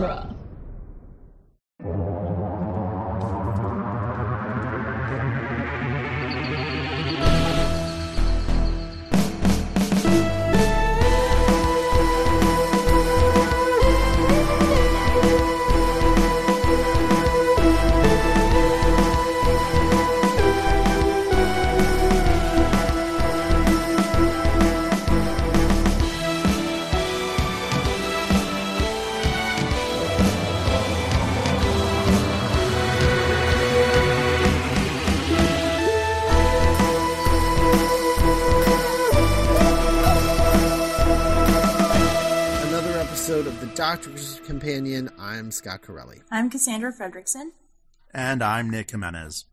genre. Companion. I'm Scott Corelli. I'm Cassandra Fredrickson. And I'm Nick Jimenez.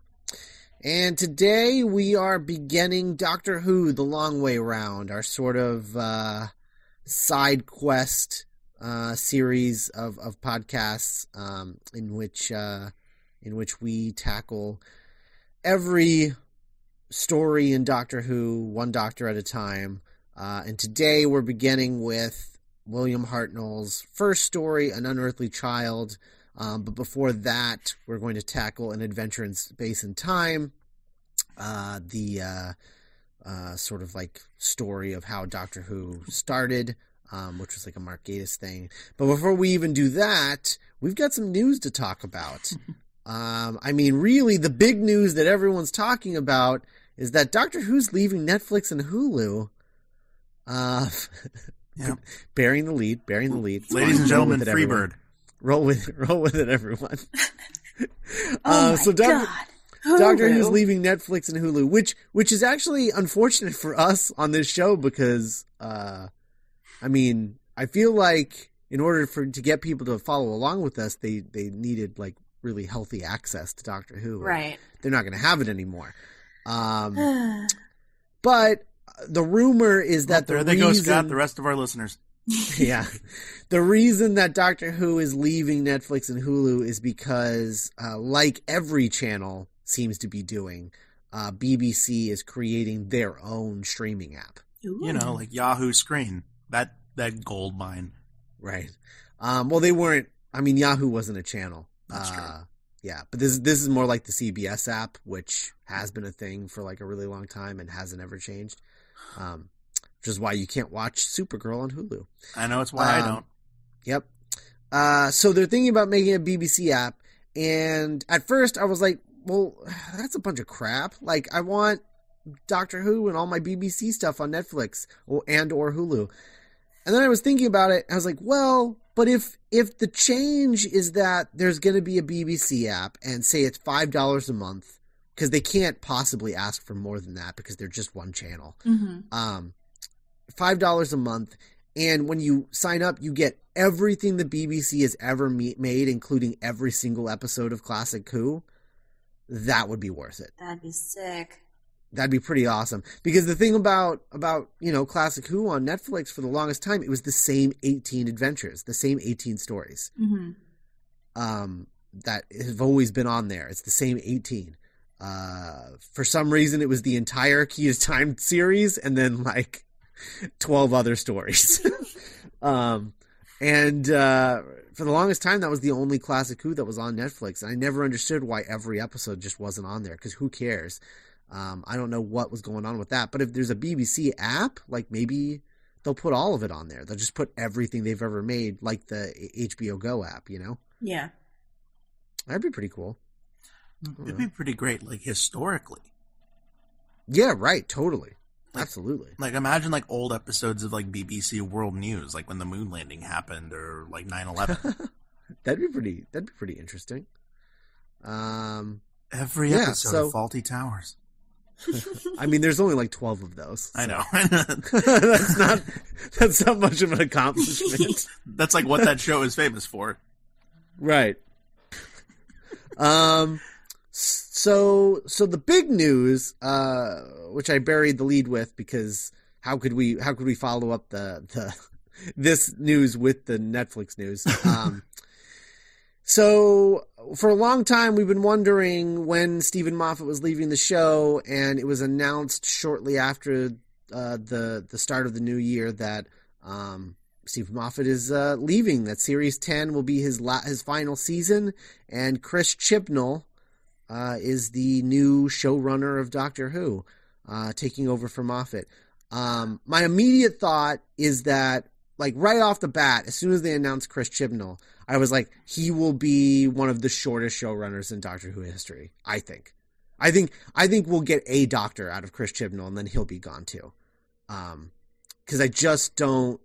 And today we are beginning Doctor Who the long way round, our sort of uh, side quest uh, series of, of podcasts um, in which uh, in which we tackle every story in Doctor Who, one doctor at a time. Uh, and today we're beginning with William Hartnell's first story, An Unearthly Child. Um, but before that, we're going to tackle an adventure in space and time. Uh, the uh, uh, sort of like story of how Doctor Who started, um, which was like a Mark Gatiss thing. But before we even do that, we've got some news to talk about. um, I mean, really, the big news that everyone's talking about is that Doctor Who's leaving Netflix and Hulu. Yeah. bearing the lead, bearing the lead. It's Ladies fine. and gentlemen, with it, everyone. Freebird. Roll with roll with it, everyone. Oh Uh, my so Doctor, God. Doctor Who's leaving Netflix and Hulu, which which is actually unfortunate for us on this show because uh, I mean, I feel like in order for to get people to follow along with us, they they needed like really healthy access to Doctor Who. Right. They're not going to have it anymore. Um, but the rumor is that there the they go, reason, Scott. The rest of our listeners. yeah. The reason that Doctor Who is leaving Netflix and Hulu is because, uh, like every channel seems to be doing, uh, BBC is creating their own streaming app. You know, like Yahoo Screen. That that gold mine. Right. Um, well, they weren't, I mean, Yahoo wasn't a channel. That's true. uh, Yeah, but this this is more like the CBS app, which has been a thing for like a really long time and hasn't ever changed. Um, which is why you can't watch Supergirl on Hulu. I know it's why I Um, don't. Yep. Uh, so they're thinking about making a BBC app, and at first I was like, "Well, that's a bunch of crap. Like, I want Doctor Who and all my BBC stuff on Netflix or and or Hulu." And then I was thinking about it. I was like, "Well, but if if the change is that there's going to be a BBC app, and say it's five dollars a month, because they can't possibly ask for more than that because they're just one channel." hmm um, five dollars a month, and when you sign up, you get everything the BBC has ever me- made, including every single episode of Classic Who. That would be worth it. That'd be sick. That'd be pretty awesome. Because the thing about about you know Classic Who on Netflix for the longest time, it was the same eighteen adventures, the same eighteen stories hmm um, that have always been on there. It's the same 18. Uh, for some reason, it was the entire Key to Time series and then like 12 other stories. um, and uh, for the longest time, that was the only classic Who that was on Netflix. And I never understood why every episode just wasn't on there because who cares? Um, I don't know what was going on with that. But if there's a BBC app, like maybe they'll put all of it on there. They'll just put everything they've ever made, like the HBO Go app, you know? Yeah. That'd be pretty cool. It'd be pretty great, like historically. Yeah, right. Totally. Absolutely. Like imagine like old episodes of like BBC World News, like when the moon landing happened, or like 9-11. That'd be pretty. That'd be pretty interesting. Um, Every Yeah, episode so- of Fawlty Towers. I mean, there's only like twelve of those. I know. that's not. That's not much of an accomplishment, That's like what that show is famous for. right? Um. So, so the big news, uh, which I buried the lead with because how could we? How could we follow up the the this news with the Netflix news? Um. So for a long time, we've been wondering when Steven Moffat was leaving the show, and it was announced shortly after uh, the the start of the new year that um, Steve Moffat is uh, leaving. That series ten will be his la- his final season, and Chris Chibnall uh, is the new showrunner of Doctor Who, uh, taking over for Moffat. Um, my immediate thought is that, like right off the bat, as soon as they announced Chris Chibnall, I was like, he will be one of the shortest showrunners in Doctor Who history. I think. I think I think we'll get a Doctor out of Chris Chibnall, and then he'll be gone too. Um, because I just don't.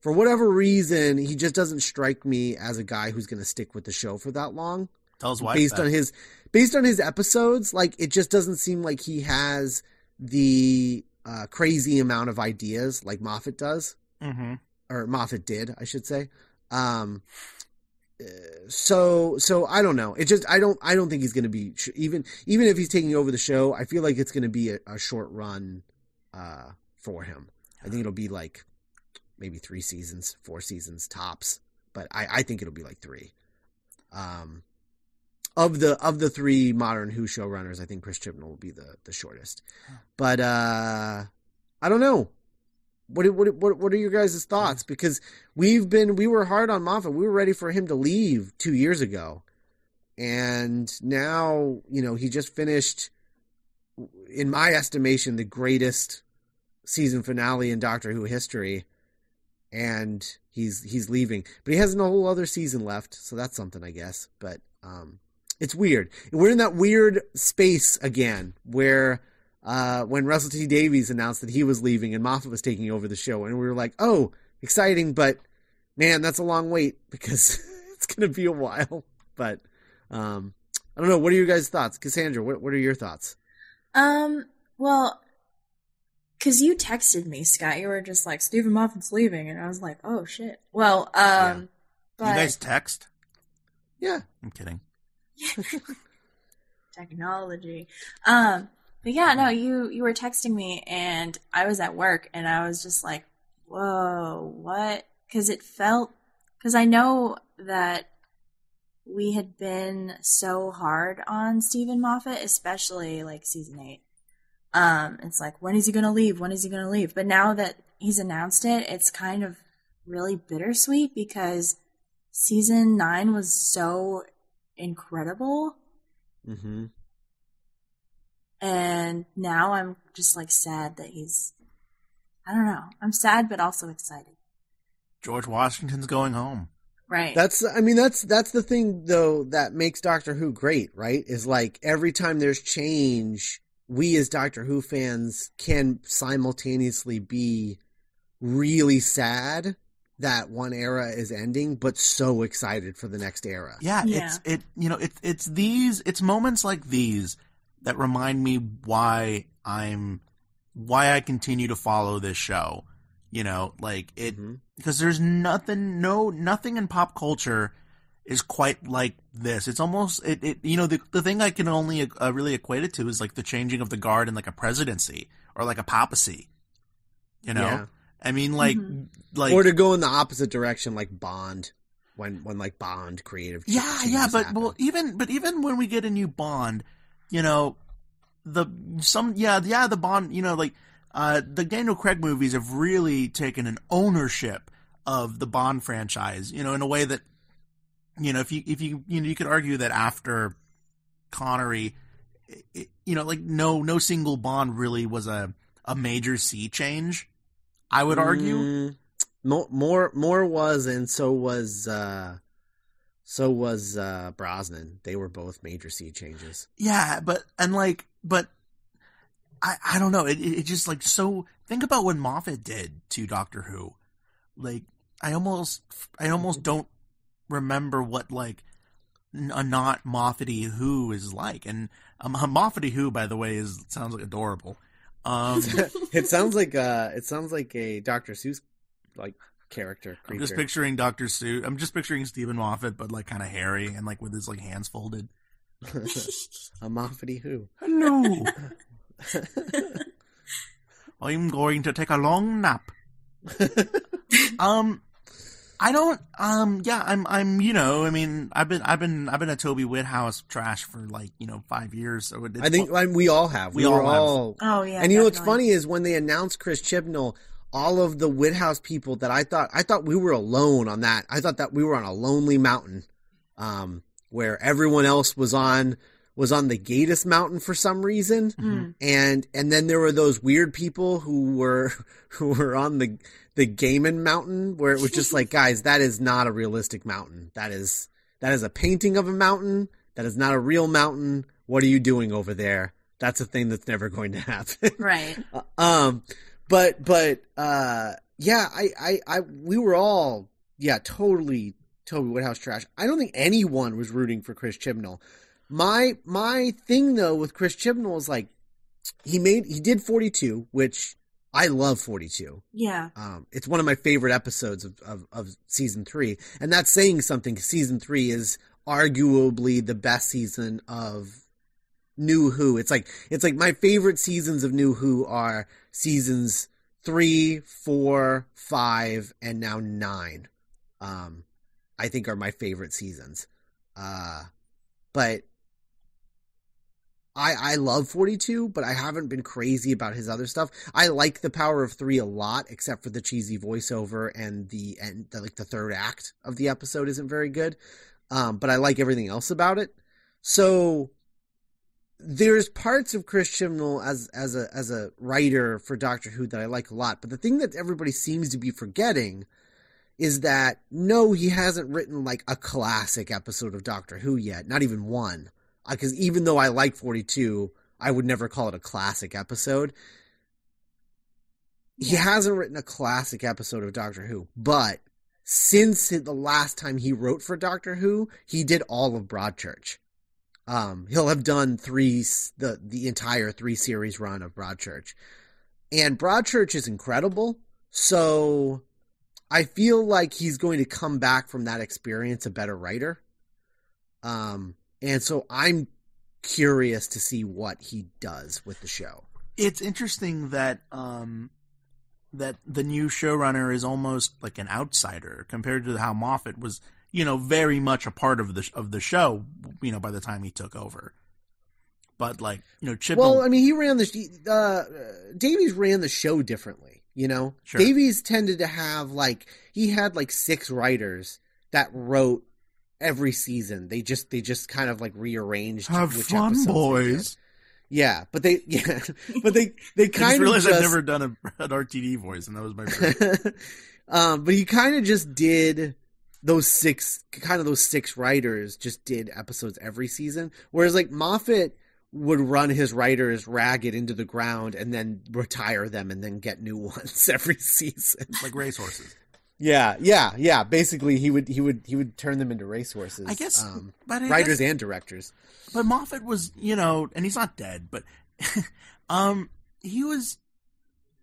For whatever reason, he just doesn't strike me as a guy who's going to stick with the show for that long. Tell us why. based on his based on his episodes, like it just doesn't seem like he has the uh, crazy amount of ideas like Moffat does, hmm or Moffat did, I should say. Um, so so I don't know. It just I don't I don't think he's going to be even even if he's taking over the show. I feel like it's going to be a, a short run uh, for him. I think it'll be like maybe three seasons, four seasons tops. But I, I think it'll be like three. Um, of the of the three modern Who showrunners, I think Chris Chibnall will be the the shortest. But uh, I don't know. What what what what are your guys' thoughts? Because we've been we were hard on Moffat. We were ready for him to leave two years ago, and now you know he just finished, in my estimation, the greatest season finale in Doctor Who history, and he's he's leaving. But he has a whole other season left, so that's something, I guess. But um, it's weird. We're in that weird space again where uh, when Russell T Davies announced that he was leaving and Moffat was taking over the show, and we were like, "Oh, exciting!" But man, that's a long wait because it's going to be a while. But um, I don't know. What are your guys' thoughts, Cassandra? What What are your thoughts? Um, well, because you texted me, Scott. You were just like, Steven Moffat's leaving. And I was like, oh, shit. Well, um, but You guys text? Yeah, I'm kidding. Technology. Um, but yeah, no, you, you were texting me and I was at work and I was just like, whoa, what? Because it felt, because I know that we had been so hard on Steven Moffat, especially like season eight. Um, it's like, when is he going to leave? When is he going to leave? But now that he's announced it, it's kind of really bittersweet because season nine was so incredible. mm-hmm. And now I'm just like sad that he's, I don't know. I'm sad, but also excited. George Washington's going home. Right. That's I mean that's that's the thing though that makes Doctor Who great, right? Is like every time there's change, we as Doctor Who fans can simultaneously be really sad that one era is ending, but so excited for the next era. Yeah, Yeah. it's it you know, it's it's these it's moments like these that remind me why I'm why I continue to follow this show. You know, like it Mhm. because there's nothing no nothing in pop culture is quite like this. It's almost it, it you know the the thing I can only uh, really equate it to is like the changing of the guard in like a presidency or like a papacy. You know, Yeah. I mean like Mhm. like or to go in the opposite direction, like Bond, when when like Bond creative. yeah yeah but happen. well even but even when we get a new bond you know the some yeah yeah the bond you know like uh the daniel craig movies have really taken an ownership of the bond franchise you know in a way that you know if you if you you know you could argue that after connery it- it, you know like no no single bond really was a a major sea change i would argue Mm, more more more was and so was uh so was uh Brosnan. They were both major sea changes. Yeah, but and like, but I I don't know. It it, it just like so. Think about what Moffat did to Doctor Who. Like I almost I almost don't remember what like a not Moffat-y Who is like. And um, a Moffat-y Who, by the way, is sounds like adorable. Um, it sounds like uh it sounds like a Dr. Seuss like character I'm just picturing Doctor Seuss. I'm just picturing Steven Moffat, but like kind of hairy and like with his like hands folded. a Moffat who. Hello. I'm going to take a long nap. um, I don't. Um, yeah, I'm. I'm. You know, I mean, I've been. I've been. I've been a Toby Whithouse trash for like you know five years. So it, I think I we all have. We, We were all have. oh, yeah. and you know what's funny is when they announced Chris Chibnall, all of the Whithouse people that I thought I thought we were alone on that. I thought that we were on a lonely mountain, um, where everyone else was on was on the Gatiss mountain for some reason, Mm. and and then there were those weird people who were who were on the the Gaiman mountain where it was just like, guys, that is not a realistic mountain. That is that is a painting of a mountain. That is not a real mountain. What are you doing over there? That's a thing that's never going to happen. Right. um, but but uh, yeah, I, I I we were all yeah totally Toby Whithouse trash. I don't think anyone was rooting for Chris Chibnall. My my thing though with Chris Chibnall is like he made he did 42, which I love 42. Yeah. Um, it's one of my favorite episodes of, of, of season three, and that's saying something. Season three is arguably the best season of New Who. It's like it's like my favorite seasons of New Who are seasons three, four, five, and now nine. Um, I think are my favorite seasons. Uh, but I I love 42, but I haven't been crazy about his other stuff. I like the Power of 3 a lot except for the cheesy voiceover and the and the, like the third act of the episode isn't very good. Um but I like everything else about it. So there's parts of Chris Chibnall as as a as a writer for Doctor Who that I like a lot, but the thing that everybody seems to be forgetting is that no, he hasn't written like a classic episode of Doctor Who yet, not even one. Because even though I like 42, I would never call it a classic episode. He Yeah. hasn't written a classic episode of Doctor Who, but since the last time he wrote for Doctor Who, he did all of Broadchurch. Um, he'll have done three the the entire three series run of Broadchurch, and Broadchurch is incredible. So I feel like he's going to come back from that experience a better writer. Um, and so I'm curious to see what he does with the show. It's interesting that um that the new showrunner is almost like an outsider compared to how Moffat was, you know, very much a part of the of the show, you know, by the time he took over. But like, you know, Chibnall Well, I mean, he ran the uh, Davies ran the show differently. You know, Sure. Davies tended to have like he had like six writers that wrote every season. They just they just kind of like rearranged. have which fun, boys. Yeah, but they yeah, but they they I just kind of realized just, I've never done a, an RTD voice, and that was my first. um, but he kind of just did those six, kind of those six writers just did episodes every season. Whereas like Moffat would run his writers ragged into the ground and then retire them and then get new ones every season. like racehorses. Yeah, yeah, yeah. Basically, he would he would he would turn them into racehorses. I guess, um, but I writers guess- and directors. But Moffat was, you know, and he's not dead, but um, he was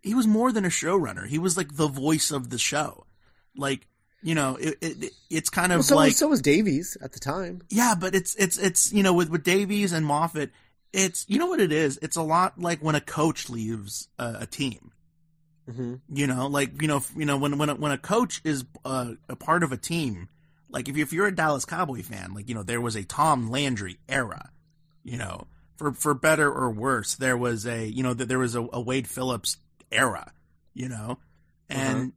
he was more than a showrunner. He was like the voice of the show. Like, you know, it, it it's kind of Well, so like so was Davies at the time. yeah, but it's it's it's you know with with Davies and Moffat, it's you know what it is. It's a lot like when a coach leaves a, a team. Hmm You know, like you know, you know when when a, when a coach is uh, a part of a team, like if you, if you're a Dallas Cowboy fan, like you know there was a Tom Landry era, you know, for for better or worse, there was a you know that there was a, a Wade Phillips era, you know, and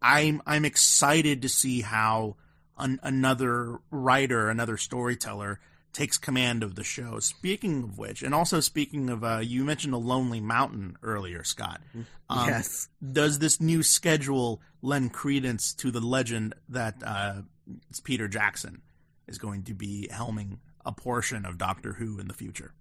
I'm I'm excited to see how an, another writer, another storyteller takes command of the show. Speaking of which, and also speaking of, uh, you mentioned a lonely mountain earlier, Scott. Um, yes. does this new schedule lend credence to the legend that uh, it's Peter Jackson is going to be helming a portion of Doctor Who in the future?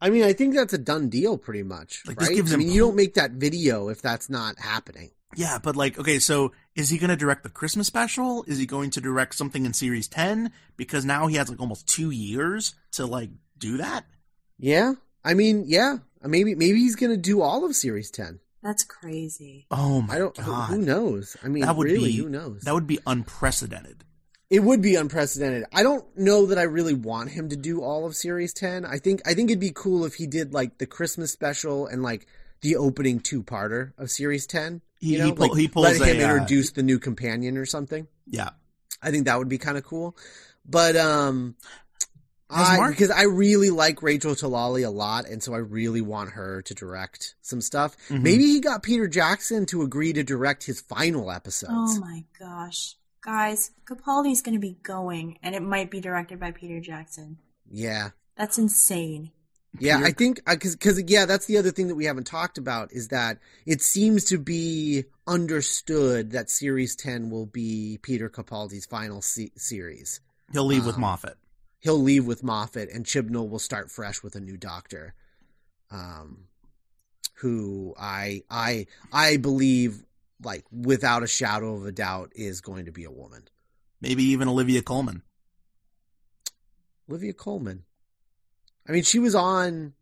I mean, I think that's a done deal, pretty much. Like, this right? I mean, you don't make that video if that's not happening. Yeah, but like, okay, so is he going to direct the Christmas special? Is he going to direct something in series 10? Because now he has like almost two years to like do that. Yeah, I mean, yeah, maybe maybe he's gonna do all of Series Ten. That's crazy. Oh my I don't. who- god. Who knows? I mean, that would really, be who knows? that would be unprecedented. it would be unprecedented. I don't know that I really want him to do all of Series Ten. I think I think it'd be cool if he did like the Christmas special and like the opening two parter of Series Ten. He- You know, he pull- like, he pulls let him a, uh, introduce the new companion or something. Yeah. I think that would be kind of cool. But um I, Mark- because I really like Rachel Talalay a lot, and so I really want her to direct some stuff. Mhm. Maybe he got Peter Jackson to agree to direct his final episodes. Oh my gosh. Guys, Capaldi's going to be going, and it might be directed by Peter Jackson. Yeah, That's insane. Yeah. I think because because yeah, that's the other thing that we haven't talked about is that it seems to be understood that Series Ten will be Peter Capaldi's final se- series. He'll leave with Um, Moffat. he'll leave with Moffat, and Chibnall will start fresh with a new doctor, um, who I I I believe like without a shadow of a doubt is going to be a woman. Maybe even Olivia Colman. Olivia Colman. I mean, she was on,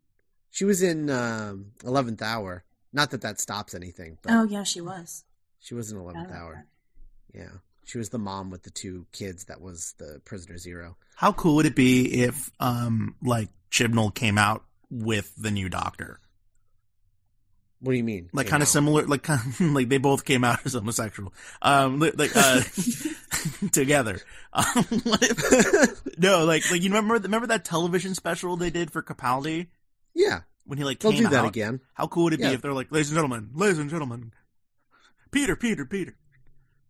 she was in um, Eleventh Hour. Not that that stops anything, but Oh, yeah, she was. she was in Eleventh about Hour. Yeah, she was the mom with the two kids. That was the Prisoner Zero. How cool would it be if, um, like Chibnall came out with the new Doctor? What do you mean? Like kind of similar, like kind of, like they both came out as homosexual, um, like uh, together. Um, no, like like you remember remember that television special they did for Capaldi Yeah, when he like they'll came do that out? again. How cool would it Yeah. be if they're like, ladies and gentlemen, ladies and gentlemen, Peter, Peter, Peter,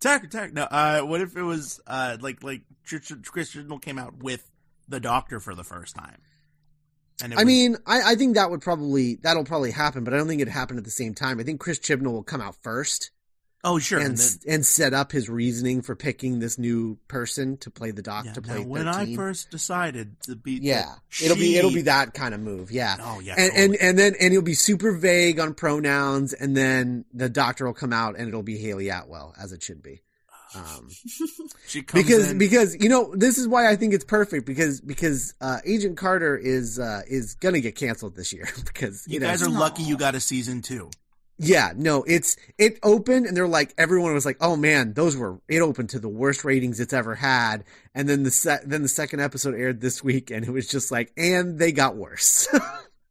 attack, attack. No, uh, what if it was uh, like like Chris Chris Chibnall came out with the Doctor for the first time? It I mean, I, I think that would probably that'll probably happen, but I don't think it'd happen at the same time. I think Chris Chibnall will come out first oh sure, and and then, and set up his reasoning for picking this new person to play the doc yeah, to play when I first decided to be, yeah, that it'll be it'll be that kind of move. Yeah, Oh yeah, and, totally. and and then and he'll be super vague on pronouns, and then the doctor will come out and it'll be Hayley Atwell as it should be. Um, she comes because in, because you know this is why I think it's perfect because because uh, Agent Carter is uh, is gonna get canceled this year because you, you know. guys are lucky you got a season two. yeah no it's it opened and they're like everyone was like oh man those were it opened to the worst ratings it's ever had. And then the se- then the second episode aired this week and it was just like and they got worse.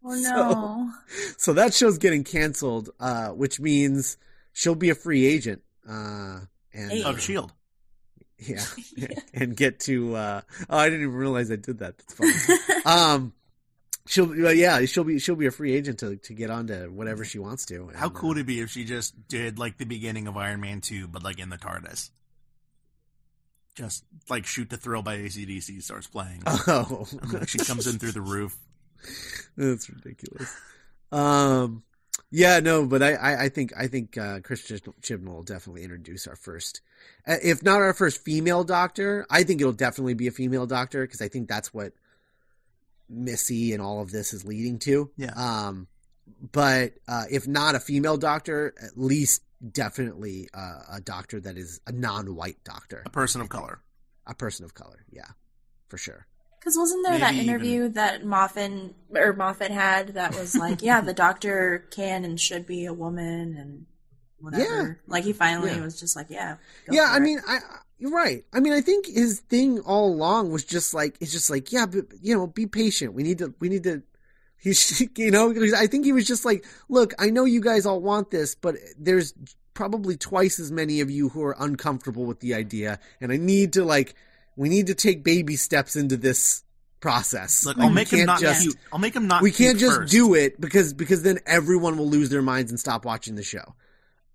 Oh, no. so that show's getting canceled uh which means she'll be a free agent uh and Hey. of Shield. yeah and get to uh oh i didn't even realize i did that that's funny um she'll uh, yeah she'll be she'll be a free agent to to get onto whatever she wants to How cool uh, would it be if she just did like the beginning of Iron Man two, but like in the TARDIS? Just like shoot to thrill by ACDC starts playing. oh And, like, she comes in through the roof. that's ridiculous um yeah no but i i, I think i think uh chris chibnall will definitely introduce our first uh, if not our first female doctor i think it'll definitely be a female doctor because i think that's what missy and all of this is leading to Yeah. um but uh if not a female doctor at least definitely uh, a doctor that is a non-white doctor A person of color. a person of color yeah for sure Because wasn't there that Maybe interview that Moffat or Moffat had that was like, yeah, the doctor can and should be a woman and whatever. Like he finally Yeah. was just like, yeah, yeah i it. mean i I- you're right i mean i think his thing all along was just like it's just like yeah but you know be patient we need to we need to he's you know i think he was just like look i know you guys all want this but there's probably twice as many of you who are uncomfortable with the idea and i need to like we need to take baby steps into this process Look, Like, I'll make him can't just cute. I'll make him not. we can't just first. do it because because then everyone will lose their minds and stop watching the show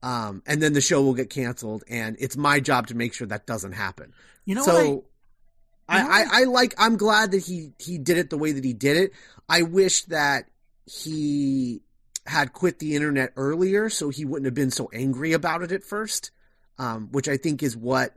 um and then the show will get canceled and it's my job to make sure that doesn't happen You know so what? I, you I. I like I'm glad that he he did it the way that he did it. I wish that he had quit the internet earlier so he wouldn't have been so angry about it at first. Um, which I think is what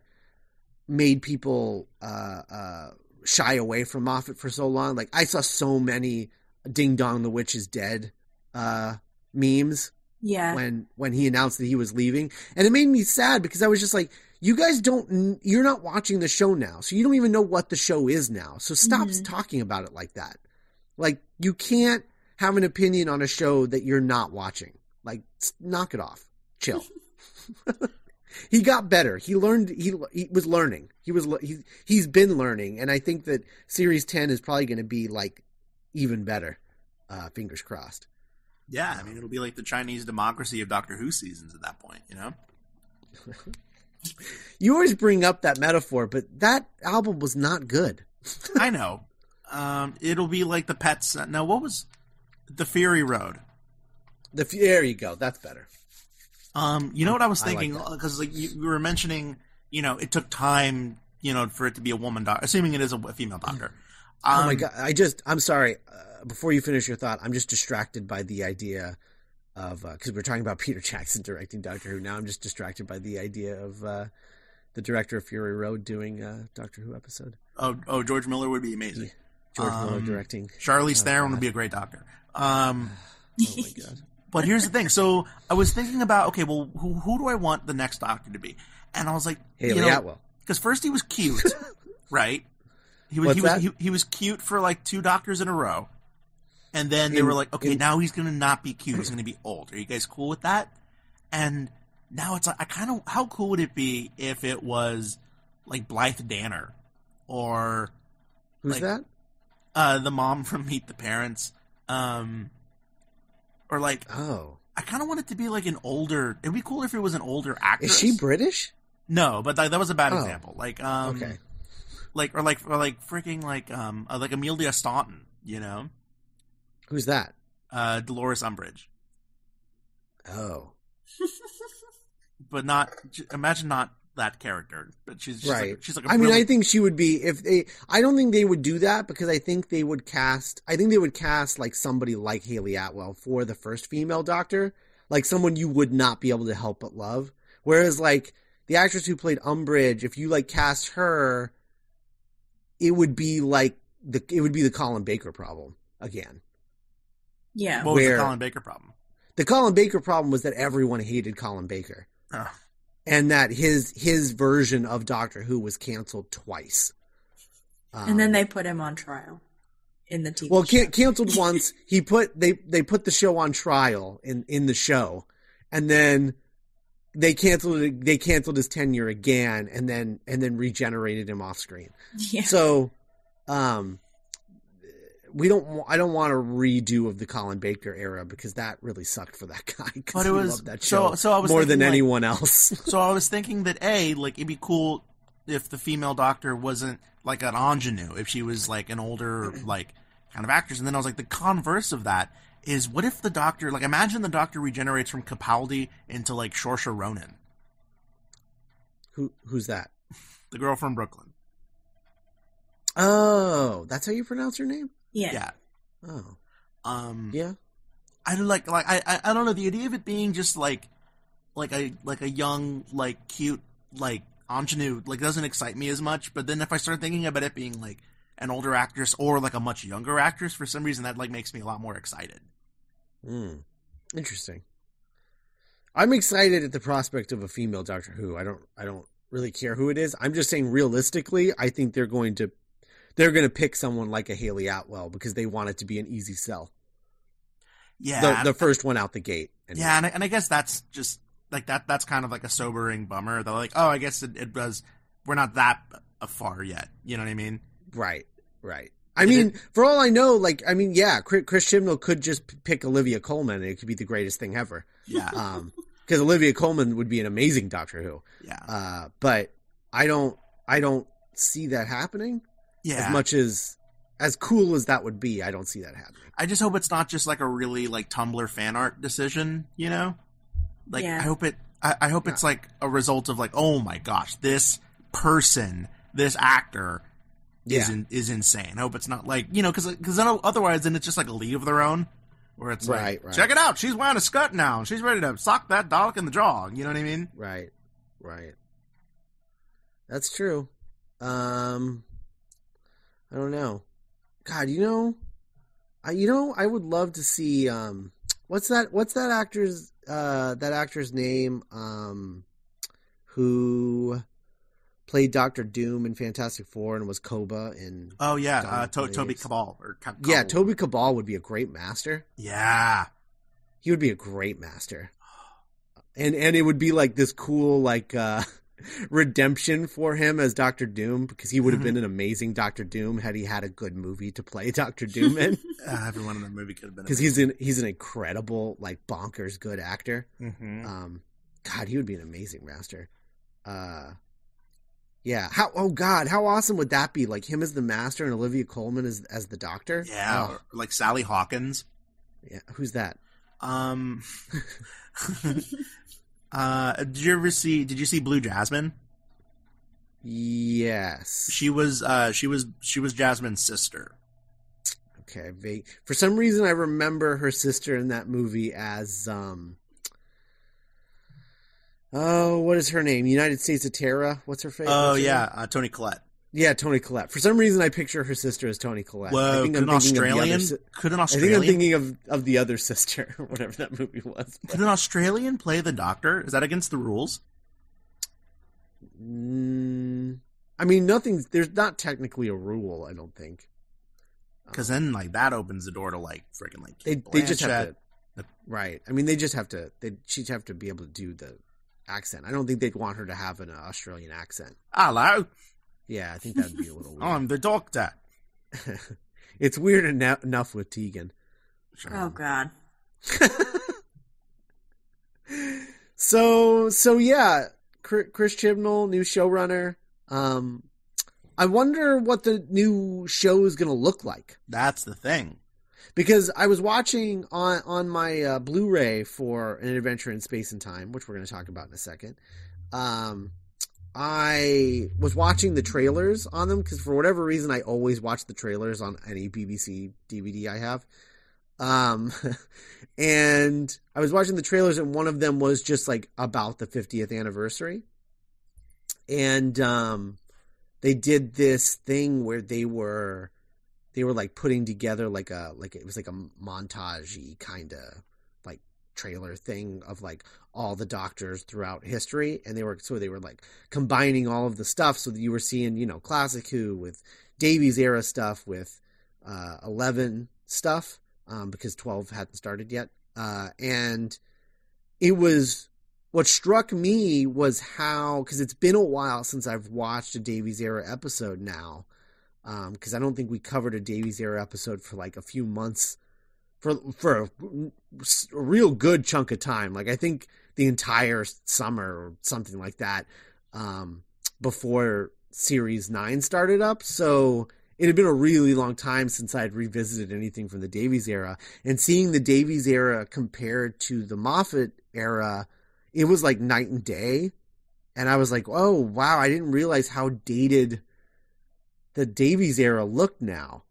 made people uh, uh, shy away from Moffat for so long. Like I saw so many "Ding Dong, the Witch is Dead" uh, memes yeah, when when he announced that he was leaving. And it made me sad because i was just like you guys don't you're not watching the show now so you don't even know what the show is now. So stop Mhm. talking about it like that. Like you can't have an opinion on a show that you're not watching. Like knock it off. Chill he got better he learned he, he was learning He was he he's been learning and i think that series 10 is probably going to be like even better uh fingers crossed yeah, I mean, it'll be like the Chinese democracy of Doctor Who seasons at that point. You know? You always bring up that metaphor, but that album was not good. I know. Um, it'll be like the pets. Now, what was the Fury Road? The there you go. That's better. Um, you know what I was thinking because like you, you were mentioning, you know, it took time, you know, for it to be a woman doctor, assuming it is a female doctor. Um, oh my god! I just I'm sorry. Uh, before you finish your thought, I'm just distracted by the idea of because we're talking about Peter Jackson directing Doctor Who. Now I'm just distracted by the idea of uh, the director of Fury Road doing a Doctor Who episode. Oh, oh, George Miller would be amazing. George Miller Um, directing. Charlize Oh, Theron would be a great doctor. Um, Oh my god! But here's the thing. So I was thinking about, okay, well, who, who do I want the next doctor to be? And I was like, Hayley you know, Atwell. because first he was cute, right? He was What's he was he, he was cute for like two doctors in a row, and then they In- were like, okay, in- now he's gonna not be cute. He's gonna be old. Are you guys cool with that? And now it's like, I kind of how cool would it be if it was like Blythe Danner or Who's like- that? uh, the mom from Meet the Parents, um, or like Oh, I kind of want it to be like an older. It'd be cool if it was an older actress. is she British? No, but like, that was a bad Oh. example. Like, um, Okay. like or like or like freaking like um uh, like Imelda Staunton, you know, Who's that? uh Dolores Umbridge, Oh, but not imagine not that character, but she's she's right. Like, she's like a I mean, really- I think she would be if they. I don't think they would do that because I think they would cast. I think they would cast like somebody like Hayley Atwell for the first female Doctor, like someone you would not be able to help but love. Whereas like the actress who played Umbridge, if you like cast her, it would be like the it would be the Colin Baker problem again. Yeah. what was the Colin Baker problem? The Colin Baker problem was that everyone hated Colin Baker. Ugh. And that his his version of Doctor Who was canceled twice. and then Um, they put him on trial in the TV Well, show. can- canceled once. He put they they put the show on trial in in the show, and then they canceled it. They canceled his tenure again, and then and then regenerated him off screen. Yeah. So, um, we don't. I don't want a redo of the Colin Baker era because that really sucked for that guy. But it was- that so- show so I was more than like- anyone else. So I was thinking that a like it'd be cool if the female doctor wasn't like an ingenue, if she was like an older like kind of actress. And then I was like, the converse of that is what if the doctor like imagine the doctor regenerates from Capaldi into like Saoirse Ronan, Who who's that? the girl from Brooklyn. Oh, that's how you pronounce her name. Yeah. Yeah. Oh, Um. yeah. I don't like like I, I I don't know the idea of it being just like like a like a young like cute like ingenue like doesn't excite me as much. But then if I start thinking about it being like an older actress or like a much younger actress, for some reason that like makes me a lot more excited. Hmm. Interesting. I'm excited at the prospect of a female Doctor Who. I don't. I don't really care who it is. I'm just saying, realistically, I think they're going to they're going to pick someone like a Hayley Atwell because they want it to be an easy sell. Yeah, The, the first one out the gate. And yeah, and I, and I guess that's just like that. That's kind of like a sobering bummer. They're like, oh, I guess it, it was. We're not that far yet. You know what I mean? Right. Right. I mean, for all I know, like, I mean, yeah, Chris, Chris Chibnall could just pick Olivia Colman and it could be the greatest thing ever. Yeah, Um, because Olivia Colman would be an amazing Doctor Who. yeah, Uh, but I don't, I don't see that happening. Yeah. as much as as cool as that would be, I don't see that happening. I just hope it's not just like a really like Tumblr fan art decision, you know? Like Yeah. I hope it I, I hope it's like a result of like, oh my gosh, this person, this actor is in, is insane. I hope it's not like you know because because then otherwise then it's just like a league of their own, where it's like Right, right. check it out, she's wearing a skirt now, she's ready to sock that Dalek in the jaw. You know what I mean? Right, right. That's true. Um, I don't know. God, you know, I you know I would love to see um, what's that? What's that actor's uh that actor's name? Um, who played Doctor Doom in Fantastic Four and was Koba in Oh yeah, uh, to- Toby Kebbell or yeah, Toby Kebbell would be a great master. Yeah, He would be a great master. And and it would be like this cool like uh redemption for him as Doctor Doom because he would have been an amazing Doctor Doom had he had a good movie to play Doctor Doom in uh, everyone in the movie could have been because he's an he's an incredible like bonkers good actor. hmm Um God, he would be an amazing master. Uh Yeah. How? Oh God, how awesome would that be? Like him as the master and Olivia Colman as as the doctor. Yeah, Oh, or like Sally Hawkins. yeah. Who's that? Um, uh, did you ever see? Did you see Blue Jasmine? Yes. She was uh she was she was Jasmine's sister. Okay. Vague. For some reason, I remember her sister in that movie as um. Oh, what is her name? United States of Tara. What's her face? Oh What's yeah, uh, Toni Collette. Yeah, Toni Collette. For some reason, I picture her sister as Toni Collette. I think could I'm an thinking of the other Australian? si- Could an Australian? I think I'm thinking of of the other sister, whatever that movie was. Could an Australian play the Doctor? Is that against the rules? Mm, I mean, nothing. There's not technically a rule. I don't think. Because then like that opens the door to like freaking like They they just have to. Right. I mean, they just have to. They she'd have to be able to do the accent. I don't think they'd want her to have an Australian accent. Hello, Yeah, I think that'd be a little weird. I'm the Doctor. it's weird eno- enough with Tegan. Oh God. So so yeah, Chr- Chris Chibnall, new showrunner. Um, I wonder what the new show is going to look like That's the thing. because I was watching on on my uh, Blu-ray for an adventure in space and time, which we're going to talk about in a second. Um, I was watching the trailers on them because for whatever reason I always watch the trailers on any BBC DVD I have. Um, and I was watching the trailers and one of them was just like about the 50th anniversary. And um, they did this thing where they were they were like putting together like a like it was like a montage kind of like trailer thing of like all the doctors throughout history and they were so they were like combining all of the stuff so that you were seeing you know classic who with davies era stuff with uh 11 stuff um because 12 hadn't started yet uh and it was what struck me was how because it's been a while since i've watched a davies era episode now because I don't think we covered a Davies era episode for like a few months for for a real good chunk of time. Like I think the entire summer or something like that um, before Series Nine started up. So it had been a really long time since I had revisited anything from the Davies era, and seeing the Davies era compared to the Moffat era, it was like night and day. And I was like, oh wow, I didn't realize how dated the Davies era looked now.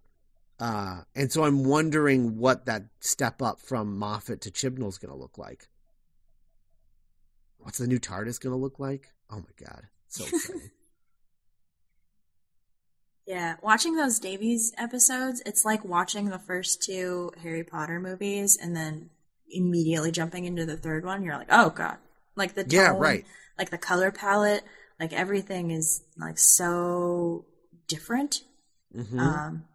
Uh, and so I'm wondering what that step up from Moffat to Chibnall is going to look like. What's the new TARDIS going to look like? Oh my god, so exciting! Yeah, watching those Davies episodes, it's like watching the first two Harry Potter movies and then immediately jumping into the third one. You're like, oh god, like the tone, Yeah, right. like the color palette, like everything is like so different. Mhm. Um,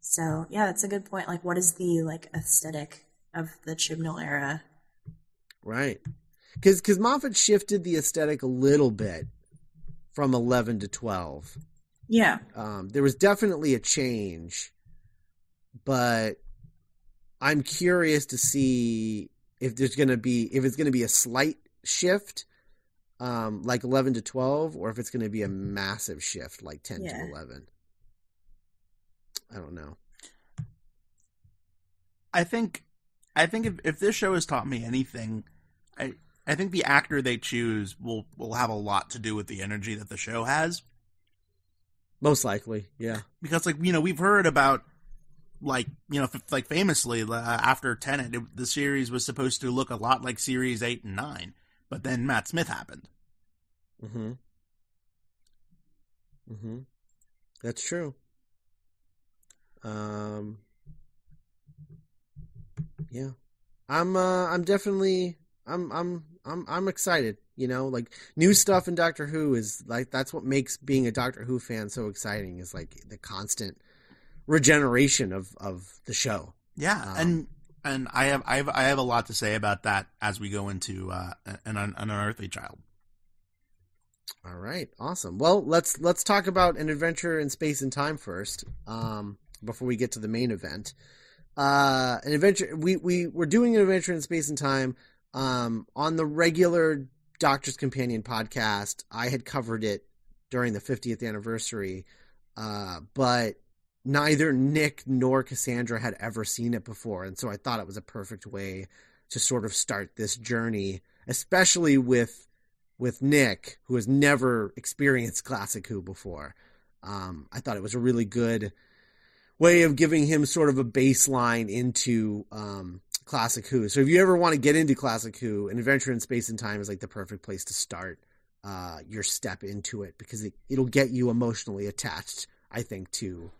so yeah, that's a good point. Like, what is the like aesthetic of the Chibnall era? right, because because Moffat shifted the aesthetic a little bit from eleven to twelve. Yeah, Um, there was definitely a change, but I'm curious to see if there's going to be if it's going to be a slight shift, um, like 11 to 12, or if it's going to be a massive shift like 10 Yeah. to 11. I don't know. I think I think if, if this show has taught me anything, I I think the actor they choose will will have a lot to do with the energy that the show has. Most likely, yeah. Because like you know we've heard about like you know f- like famously uh, after Tennant it, the series was supposed to look a lot like series eight and nine, but then Matt Smith happened. Mm-hmm. Mm-hmm. That's true. Um. Yeah, I'm. Uh, I'm definitely. I'm. I'm. I'm. I'm excited. You know, like new stuff in Doctor Who is like that's what makes being a Doctor Who fan so exciting. Is like the constant regeneration of of the show. Yeah, Um, and and I have I have I have a lot to say about that as we go into uh, an an unearthly child. All right, awesome. Well, let's let's talk about an adventure in space and time first, um, before we get to the main event. Uh, an adventure. We we we're doing an adventure in space and time um, on the regular Doctor's Companion podcast. I had covered it during the 50th anniversary, uh, but neither Nick nor Cassandra had ever seen it before, and so I thought it was a perfect way to sort of start this journey, especially with with Nick, who has never experienced Classic Who before. Um, I thought it was a really good way of giving him sort of a baseline into um, Classic Who. So if you ever want to get into Classic Who, an adventure in space and time is like the perfect place to start uh, your step into it because it, it'll get you emotionally attached, I think, to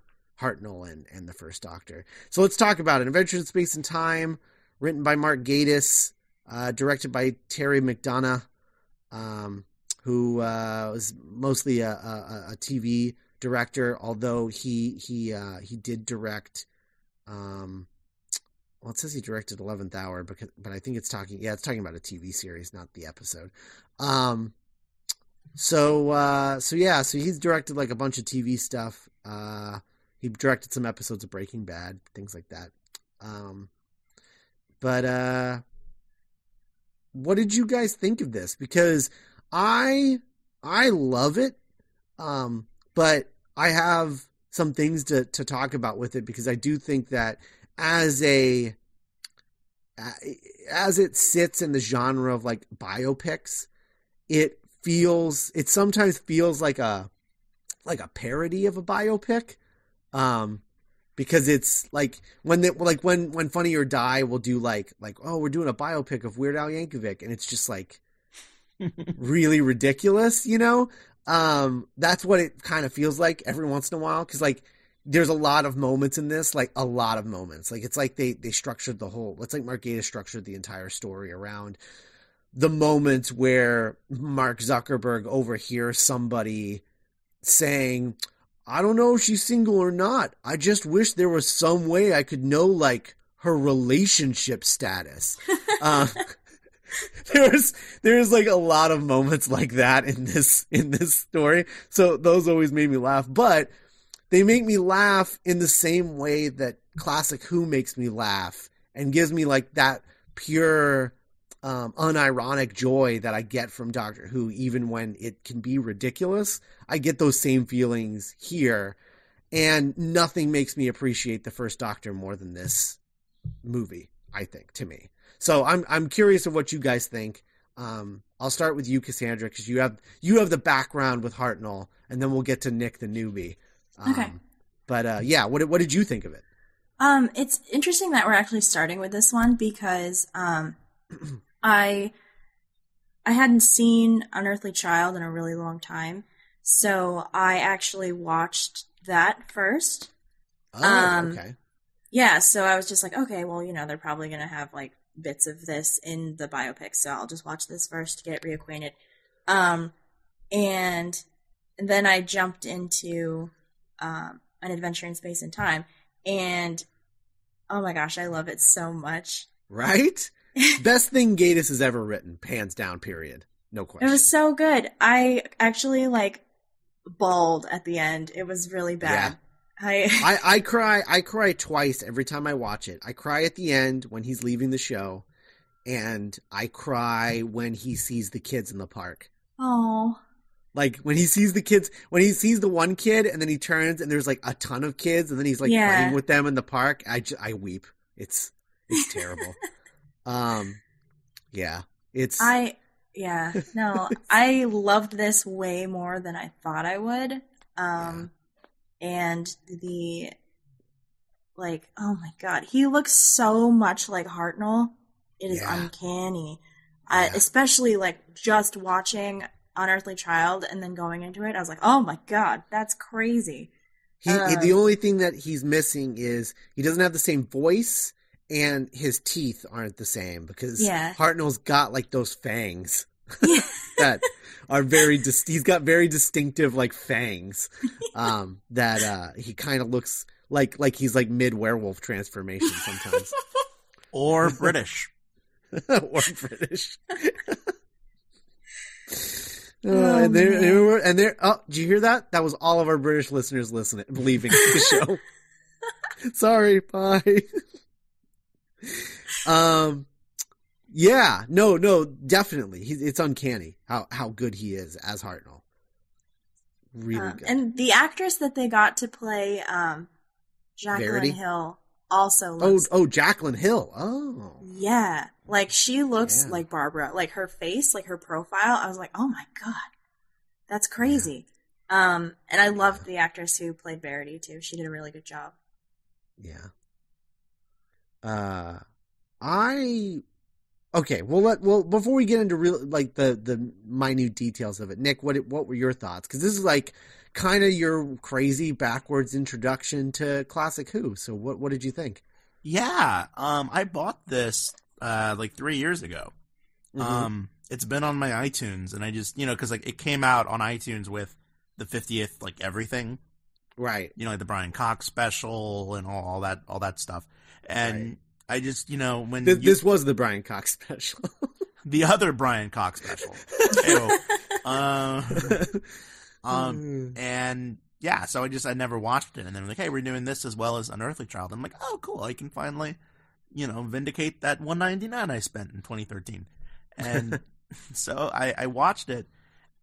Hartnell and, and the First Doctor. So let's talk about it. Adventure in Space and Time, written by Mark Gatiss, uh, directed by Terry McDonough, um, who uh, was mostly a, a, a, TV director, although he he uh, he did direct. Um, well, it says he directed Eleventh Hour, but but I think it's talking. Yeah, it's talking about a TV series, not the episode. Um, so uh, so yeah, so he's directed like a bunch of TV stuff. Uh, he directed some episodes of Breaking Bad, things like that. Um, but uh, what did you guys think of this? Because I I love it, um, but I have some things to to talk about with it because I do think that as a as it sits in the genre of like biopics, it feels it sometimes feels like a like a parody of a biopic um, because it's like when they, like when when Funny or Die will do like like oh we're doing a biopic of Weird Al Yankovic and it's just like really ridiculous, you know. Um, that's what it kind of feels like every once in a while because like there's a lot of moments in this, like a lot of moments. Like it's like they they structured the whole. It's like Mark Gatiss structured the entire story around the moments where Mark Zuckerberg overhears somebody saying I don't know if she's single or not. I just wish there was some way I could know like her relationship status. uh, there's there's like a lot of moments like that in this in this story. So those always made me laugh, but they make me laugh in the same way that classic Who makes me laugh and gives me like that pure um, unironic joy that I get from Doctor Who, even when it can be ridiculous. I get those same feelings here, and nothing makes me appreciate the first Doctor more than this movie. I think to me. So I'm I'm curious of what you guys think. Um, I'll start with you, Cassandra, because you have you have the background with Hartnell, and then we'll get to Nick the newbie. Um, okay. But uh, yeah, what what did you think of it? Um, it's interesting that we're actually starting with this one because um, I I hadn't seen Unearthly Child in a really long time, so I actually watched that first. Oh, Um, okay. Yeah, so I was just like, okay, well, you know, they're probably gonna have like bits of this in the biopic, so I'll just watch this first to get reacquainted. Um, and then I jumped into um, an adventure in space and time, and oh my gosh, I love it so much. Right? Best thing Gatiss has ever written, hands down. Period. No question. It was so good. I actually like bawled at the end. It was really bad. I I, I cry I cry twice every time I watch it. I cry at the end when he's leaving the show, and I cry when he sees the kids in the park. oh Like when he sees the kids, when he sees the one kid, and then he turns and there's like a ton of kids, and then he's like Yeah. playing with them in the park. I, ju- I weep. It's it's terrible. um, yeah, it's I yeah no I loved this way more than I thought I would. Um, and the like oh my god, he looks so much like Hartnell. It is Yeah. uncanny. Uh, especially like just watching Unearthly Child and then going into it, I was like, oh my god, that's crazy. He, Um, the only thing that he's missing is he doesn't have the same voice and his teeth aren't the same because Yeah. Hartnell's got like those fangs Yeah. that are very dis- he's got very distinctive like fangs um that uh he kind of looks like like he's like mid werewolf transformation sometimes or British. or British. Uh, Oh, and there, there were, and there. Oh, did you hear that? That was all of our British listeners listening, believing the show. Sorry, bye. um, yeah, no, no, definitely. He, it's uncanny how how good he is as Hartnell. really Um, good. and the actress that they got to play um, Jacqueline Verity? Hill also oh, oh, Jacqueline Hill. Oh, Yeah, like she looks Yeah. like Barbara. Like her face, like her profile. I was like, oh my god, that's crazy. Um, and I loved the actress who played Verity too. She did a really good job. yeah. Uh, I okay. Well, let well before we get into real like the the minute details of it, Nick. What what were your thoughts? Because this is like kind of your crazy backwards introduction to classic Who. So what what did you think? Yeah, um, I bought this uh, like three years ago. Mhm. Um, it's been on my iTunes, and I just you know because like it came out on iTunes with the 50th like everything, right. you know, like the Brian Cox special and all, all that all that stuff, and Right. I just you know when This, you- this was the Brian Cox special. the other Brian Cox special, Ew. um, um, and yeah, so I just I never watched it, and then like, hey, we're doing this as well as Unearthly Child. I'm like, oh, cool, I can finally, you know, vindicate that 199 I spent in 2013, and so I, I watched it,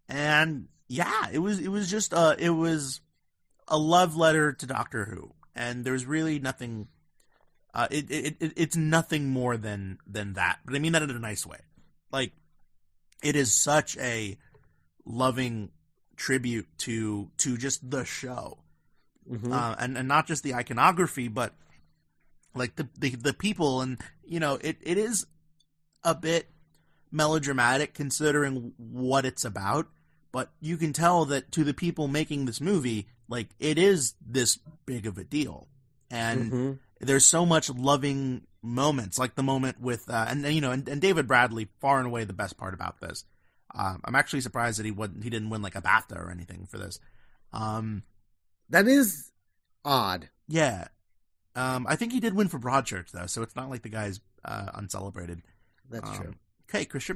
and yeah, it was it was just uh it was a love letter to Doctor Who, and there's really nothing. Uh, it, it, it it's nothing more than than that, but I mean that in a nice way. Like, it is such a loving tribute to to just the show, Mhm. uh, and and not just the iconography, but like the the, the people, and you know, it, it is a bit melodramatic considering what it's about, but you can tell that to the people making this movie, like it is this big of a deal, and Mhm. there's so much loving moments, like the moment with, uh, and, and, you know, and, and David Bradley, far and away the best part about this. Um, I'm actually surprised that he wasn't, he didn't win like a BAFTA or anything for this. Um, That is odd. yeah, um, I think he did win for Broadchurch though, so it's not like the guy's uh, uncelebrated. That's Um, true. Okay, Chris.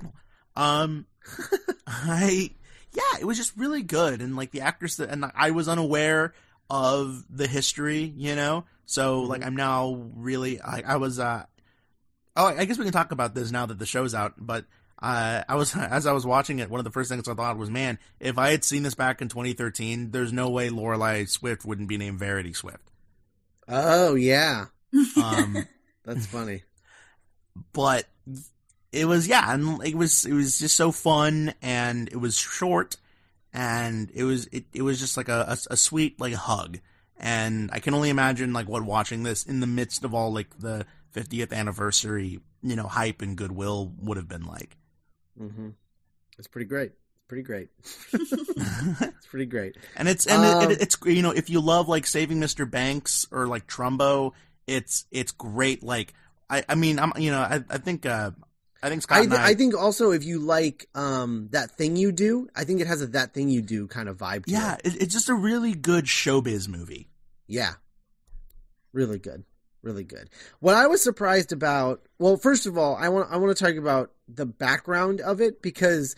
Um, I yeah, it was just really good, and like the actress that, and I was unaware of the history, you know. So like Mhm. I'm now really I, I was uh oh I guess we can talk about this now that the show's out, but. Uh, I was as I was watching it. One of the first things I thought was, "Man, if I had seen this back in 2013, there's no way Lorelai Swift wouldn't be named Verity Swift." Oh yeah, Um, that's funny. but it was yeah, and it was it was just so fun, and it was short, and it was it, it was just like a, a a sweet like hug, and I can only imagine like what watching this in the midst of all like the 50th anniversary you know hype and goodwill would have been like. Hmm It's pretty great. It's pretty great. it's pretty great. And it's and Um, it, it, it's you know if you love like Saving Mr. Banks or like Trumbo, it's it's great. Like I I mean I'm you know I I think uh I think Scott I, th- I, I think also if you like um that thing you do, I think it has a that thing you do kind of vibe. To yeah it. it, it's just a really good showbiz movie. yeah, really good, really good. What I was surprised about, well, first of all, I want I want to talk about the background of it because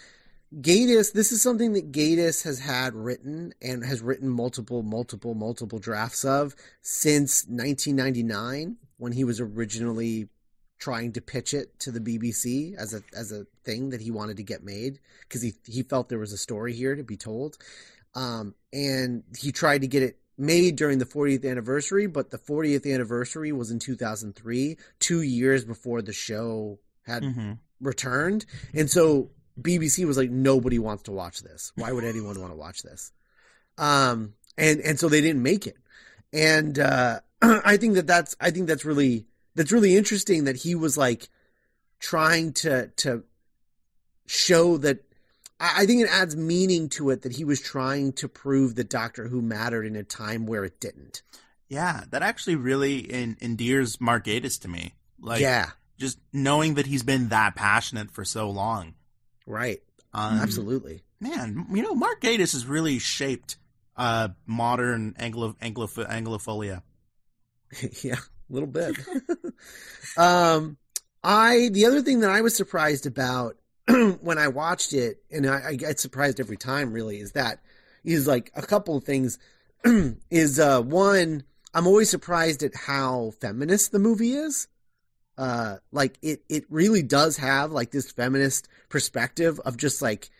Gatiss, this is something that Gatiss has had written and has written multiple, multiple, multiple drafts of since 1999 when he was originally trying to pitch it to the BBC as a as a thing that he wanted to get made because he he felt there was a story here to be told, um, and he tried to get it made during the 40th anniversary, but the 40th anniversary was in 2003, two years before the show had Mm-hmm. returned. And so BBC was like, nobody wants to watch this. Why would anyone want to watch this? Um, and, and so they didn't make it. And, uh, I think that that's, I think that's really, that's really interesting that he was like trying to, to show that, I I think it adds meaning to it that he was trying to prove that Doctor Who mattered in a time where it didn't. Yeah, that actually really en- endears Mark Gatiss to me. Like, yeah, just knowing that he's been that passionate for so long. right. Um, Absolutely. man. You know, Mark Gatiss has really shaped uh, modern Anglo Angloph- Anglophilia. yeah, a little bit. um, I the other thing that I was surprised about when I watched it, and I, I get surprised every time, really, is that is like a couple of things. is uh one, I'm always surprised at how feminist the movie is. Uh, like it, it really does have like this feminist perspective of just like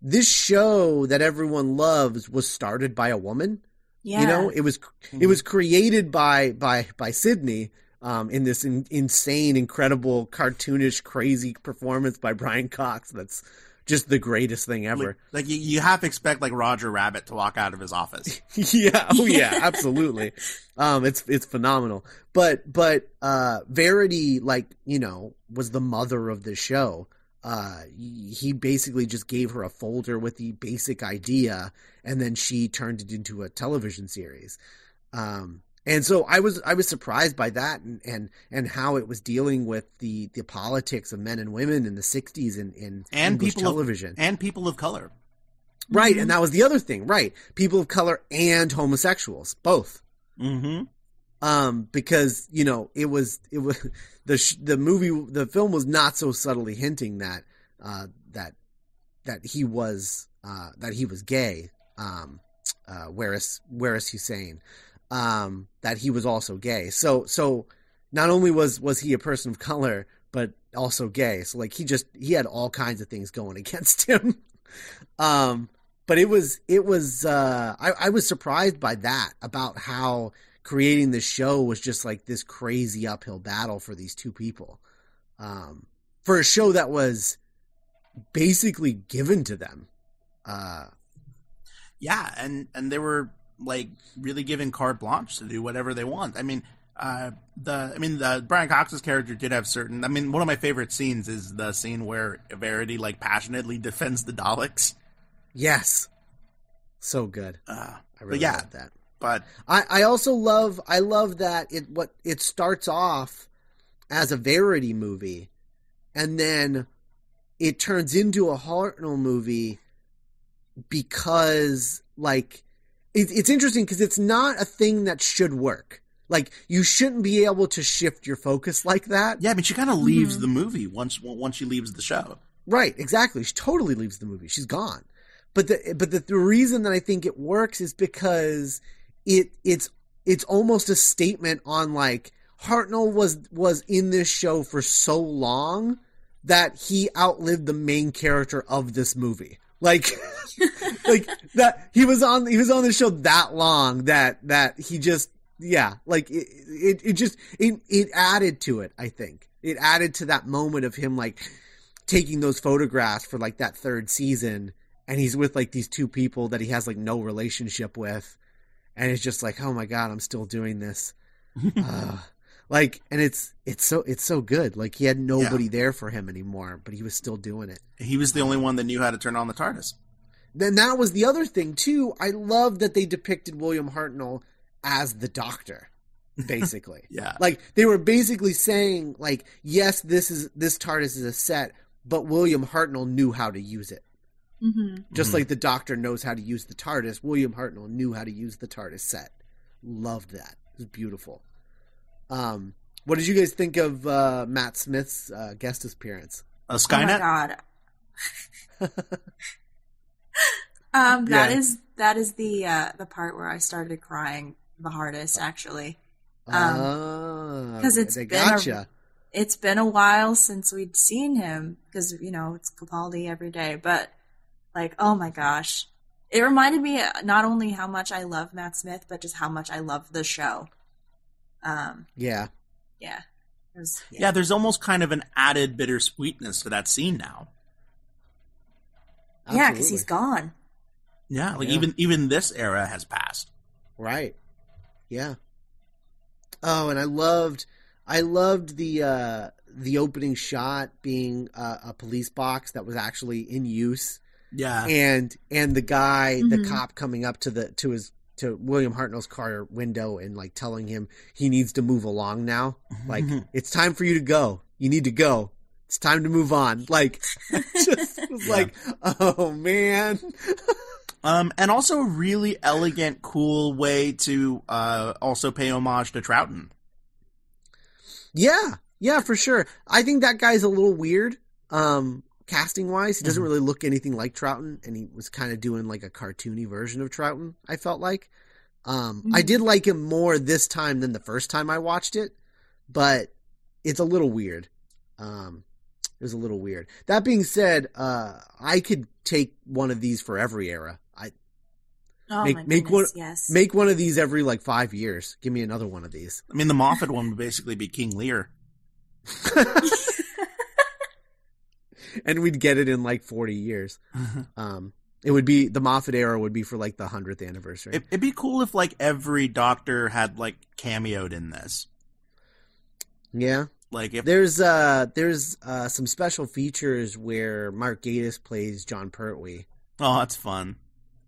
this show that everyone loves was started by a woman. Yeah. You know, it was it was created by by by Sydney um, in this in, insane, incredible, cartoonish, crazy performance by Brian Cox. That's just the greatest thing ever. Like, like you, you have to expect like Roger Rabbit to walk out of his office. yeah, oh yeah, absolutely. Um, it's it's phenomenal. But but uh, Verity, like you know, was the mother of the show. Uh, he basically just gave her a folder with the basic idea, and then she turned it into a television series. Um, and so I was I was surprised by that and and, and how it was dealing with the, the politics of men and women in the '60s in, in and English people television of, and people of color. Right, and that was the other thing, right? People of color and homosexuals, both. Mm-hmm. Um, because you know it was it was the sh- the movie the film was not so subtly hinting that uh, that that he was uh, that he was gay. Um, uh, Waris Waris Hussein, um, that he was also gay. So so not only was was he a person of color, but also gay. So like he just he had all kinds of things going against him. um, but it was it was uh, I, I was surprised by that about how creating this show was just like this crazy uphill battle for these two people um, for a show that was basically given to them uh, yeah and and they were like really given carte blanche to do whatever they want i mean uh, the I mean the Brian Cox's character did have certain I mean one of my favorite scenes is the scene where Verity like passionately defends the Daleks. Yes. So good. Uh, I really yeah, love that. But I, I also love I love that it what it starts off as a Verity movie and then it turns into a Hartnell movie because like it, it's interesting because it's not a thing that should work. Like you shouldn't be able to shift your focus like that. Yeah, I mean she kind of leaves mm-hmm. the movie once once she leaves the show. Right, exactly. She totally leaves the movie. She's gone. But the but the, the reason that I think it works is because it it's it's almost a statement on like Hartnell was was in this show for so long that he outlived the main character of this movie. Like like that he was on he was on the show that long that that he just yeah, like it, it, it just it, it added to it. I think it added to that moment of him like taking those photographs for like that third season, and he's with like these two people that he has like no relationship with, and it's just like, oh my god, I'm still doing this. uh, like, and it's it's so it's so good. Like he had nobody yeah. there for him anymore, but he was still doing it. He was the only one that knew how to turn on the TARDIS. Then that was the other thing too. I love that they depicted William Hartnell as the doctor basically yeah like they were basically saying like yes this is this tardis is a set but william hartnell knew how to use it mm-hmm. just Mm-hmm. like the doctor knows how to use the tardis william hartnell knew how to use the tardis set loved that it was beautiful um what did you guys think of uh matt smith's uh, guest appearance Uh, Oh my Skynet. god. um, that Yeah. is that is the uh, the part where I started crying the hardest. Actually, Um, Ah, 'cause it's they been a- it's been a while since we'd seen him because you know it's Capaldi every day. But like, oh my gosh, it reminded me not only how much I love Matt Smith, but just how much I love the show. Um, yeah yeah, was, Yeah, there's almost kind of an added bittersweetness to that scene now. yeah, because he's gone. Yeah, like Yeah. even even this era has passed. Right. Yeah. Oh, and I loved, I loved the uh the opening shot being uh, a police box that was actually in use, Yeah, and and the guy, the Mhm. cop, coming up to the to his to William Hartnell's car window and like telling him he needs to move along now. Like it's time for you to go. You need to go. It's time to move on. Like, just was Yeah. like, oh man. um, and also a really elegant, cool way to uh also pay homage to Troughton. Yeah, yeah, for sure. I think that guy's a little weird, um, casting wise. He doesn't Mhm. really look anything like Troughton, and he was kind of doing like a cartoony version of Troughton. I felt like. Um, I Mhm. did like him more this time than the first time I watched it, but it's a little weird. Um, It was a little weird. That being said, uh, I could take one of these for every era. I Oh Make- my make goodness, one- yes. make one of these every like five years. Give me another one of these. I mean, the Moffat one would basically be King Lear. and we'd get it in like 40 years. Um, it would be the Moffat era would be for like the hundredth anniversary. It, it'd be cool if like every Doctor had like cameoed in this. yeah, Like if there's uh there's uh some special features where Mark Gatiss plays Jon Pertwee, oh, that's fun.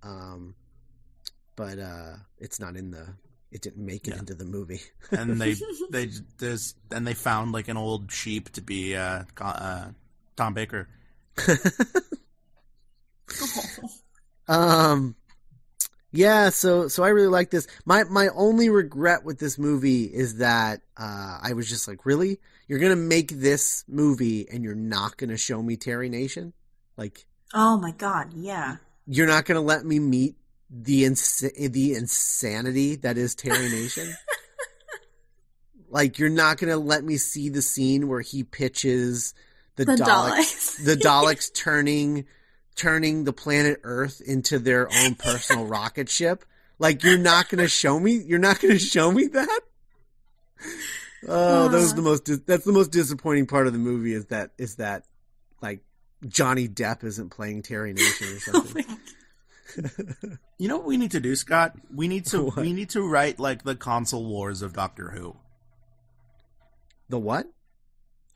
um, but uh it's not in the it didn't make it Yeah. into the movie. And they they there's and they found like an old sheep to be uh, co- uh Tom Baker. Um, yeah, so so I really like this. My my only regret with this movie is that uh, I was just like, really, you're gonna make this movie and you're not gonna show me Terry Nation? Like, oh my god, yeah. you're not gonna let me meet the ins- the insanity that is Terry Nation? like, you're not gonna let me see the scene where he pitches the, The Daleks Daleks. the Daleks turning turning the planet Earth into their own personal rocket ship. Like you're not going to show me. You're not going to show me that. Oh, that was the most. That's the most disappointing part of the movie. Is that is that like Johnny Depp isn't playing Terry Nation or Oh something. my You know what we need to do, Scott? We need to What? we need to write like the console wars of Doctor Who. the what?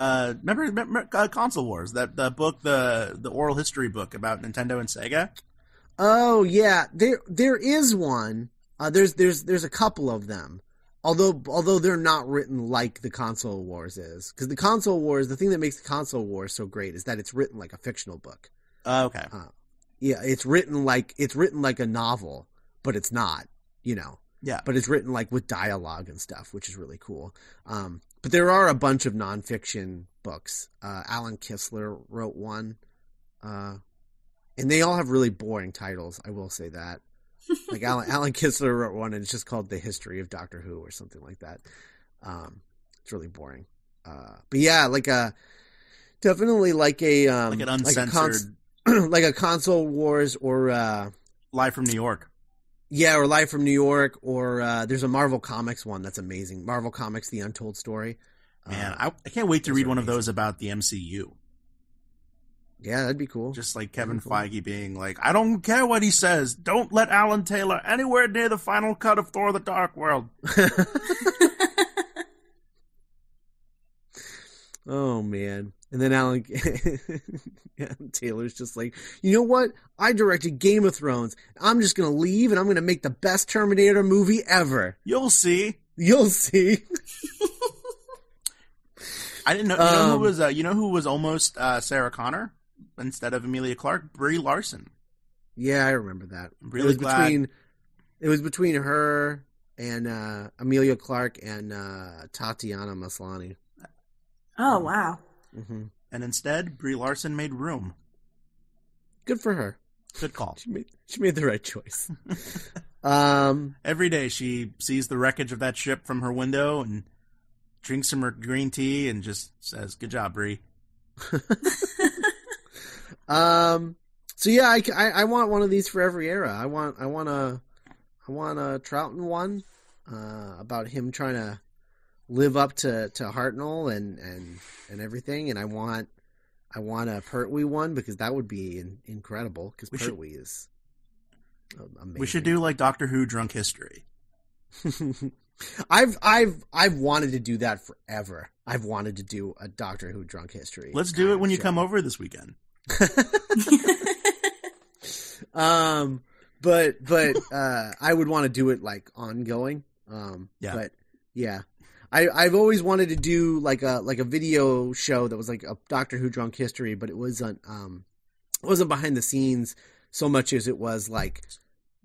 Uh, remember, remember uh, console wars that the book the the oral history book about Nintendo and Sega. Oh yeah, there there is one. Uh, there's there's there's a couple of them. Although although they're not written like the console wars is, because the console wars, the thing that makes the console wars so great is that it's written like a fictional book. Uh, okay, Yeah, it's written like it's written like a novel, but it's not. You know, yeah, but it's written like with dialogue and stuff, which is really cool. Um, but there are a bunch of nonfiction books. Uh, Alan Kistler wrote one, uh, and they all have really boring titles. I will say that. Like Alan, Alan Kistler wrote one, and it's just called "The History of Doctor Who" or something like that. Um, it's really boring. Uh, but yeah, like a definitely like a um, like an a uncensored cons- like a console wars or uh, live from New York. Yeah, or Live from New York, or uh, there's a Marvel Comics one that's amazing. Marvel Comics: The Untold Story. Man, Uh, I, I can't wait to read are one of those about the MCU. yeah, that'd be cool. Just like Kevin cool. Feige being like, I don't care what he says. Don't let Alan Taylor anywhere near the final cut of Thor: The Dark World. oh man! And then Alan yeah, Taylor's just like, you know what? I directed Game of Thrones. I'm just gonna leave, and I'm gonna make the best Terminator movie ever. You'll see. You'll see. I didn't know. You know who Um, was? Uh, you know who was almost uh, Sarah Connor instead of Emilia Clarke? Brie Larson. yeah, I remember that. I'm it really was glad. between it was between her and uh, Emilia Clarke and uh, Tatiana Maslany. oh wow. Hmm And instead, Brie Larson made room. Good for her. Good call. She made she made the right choice. um, Every day she sees the wreckage of that ship from her window and drinks some her green tea and just says, "Good job, Brie." um. So yeah, I, I, I want one of these for every era. I want I want a I want a Troughton one uh, about him trying to live up to to Hartnell and and and everything. And I want I want a Pertwee one because that would be in, incredible because We should- Pertwee is amazing. We should do like Doctor Who drunk history. I've I've I've wanted to do that forever. I've wanted to do a Doctor Who drunk history. Let's do it when you show. come over this weekend. um, but but uh, I would want to do it like ongoing. Um, Yeah. But yeah, I I've always wanted to do like a like a video show that was like a Doctor Who drunk history, but it wasn't um it wasn't behind the scenes so much as it was like,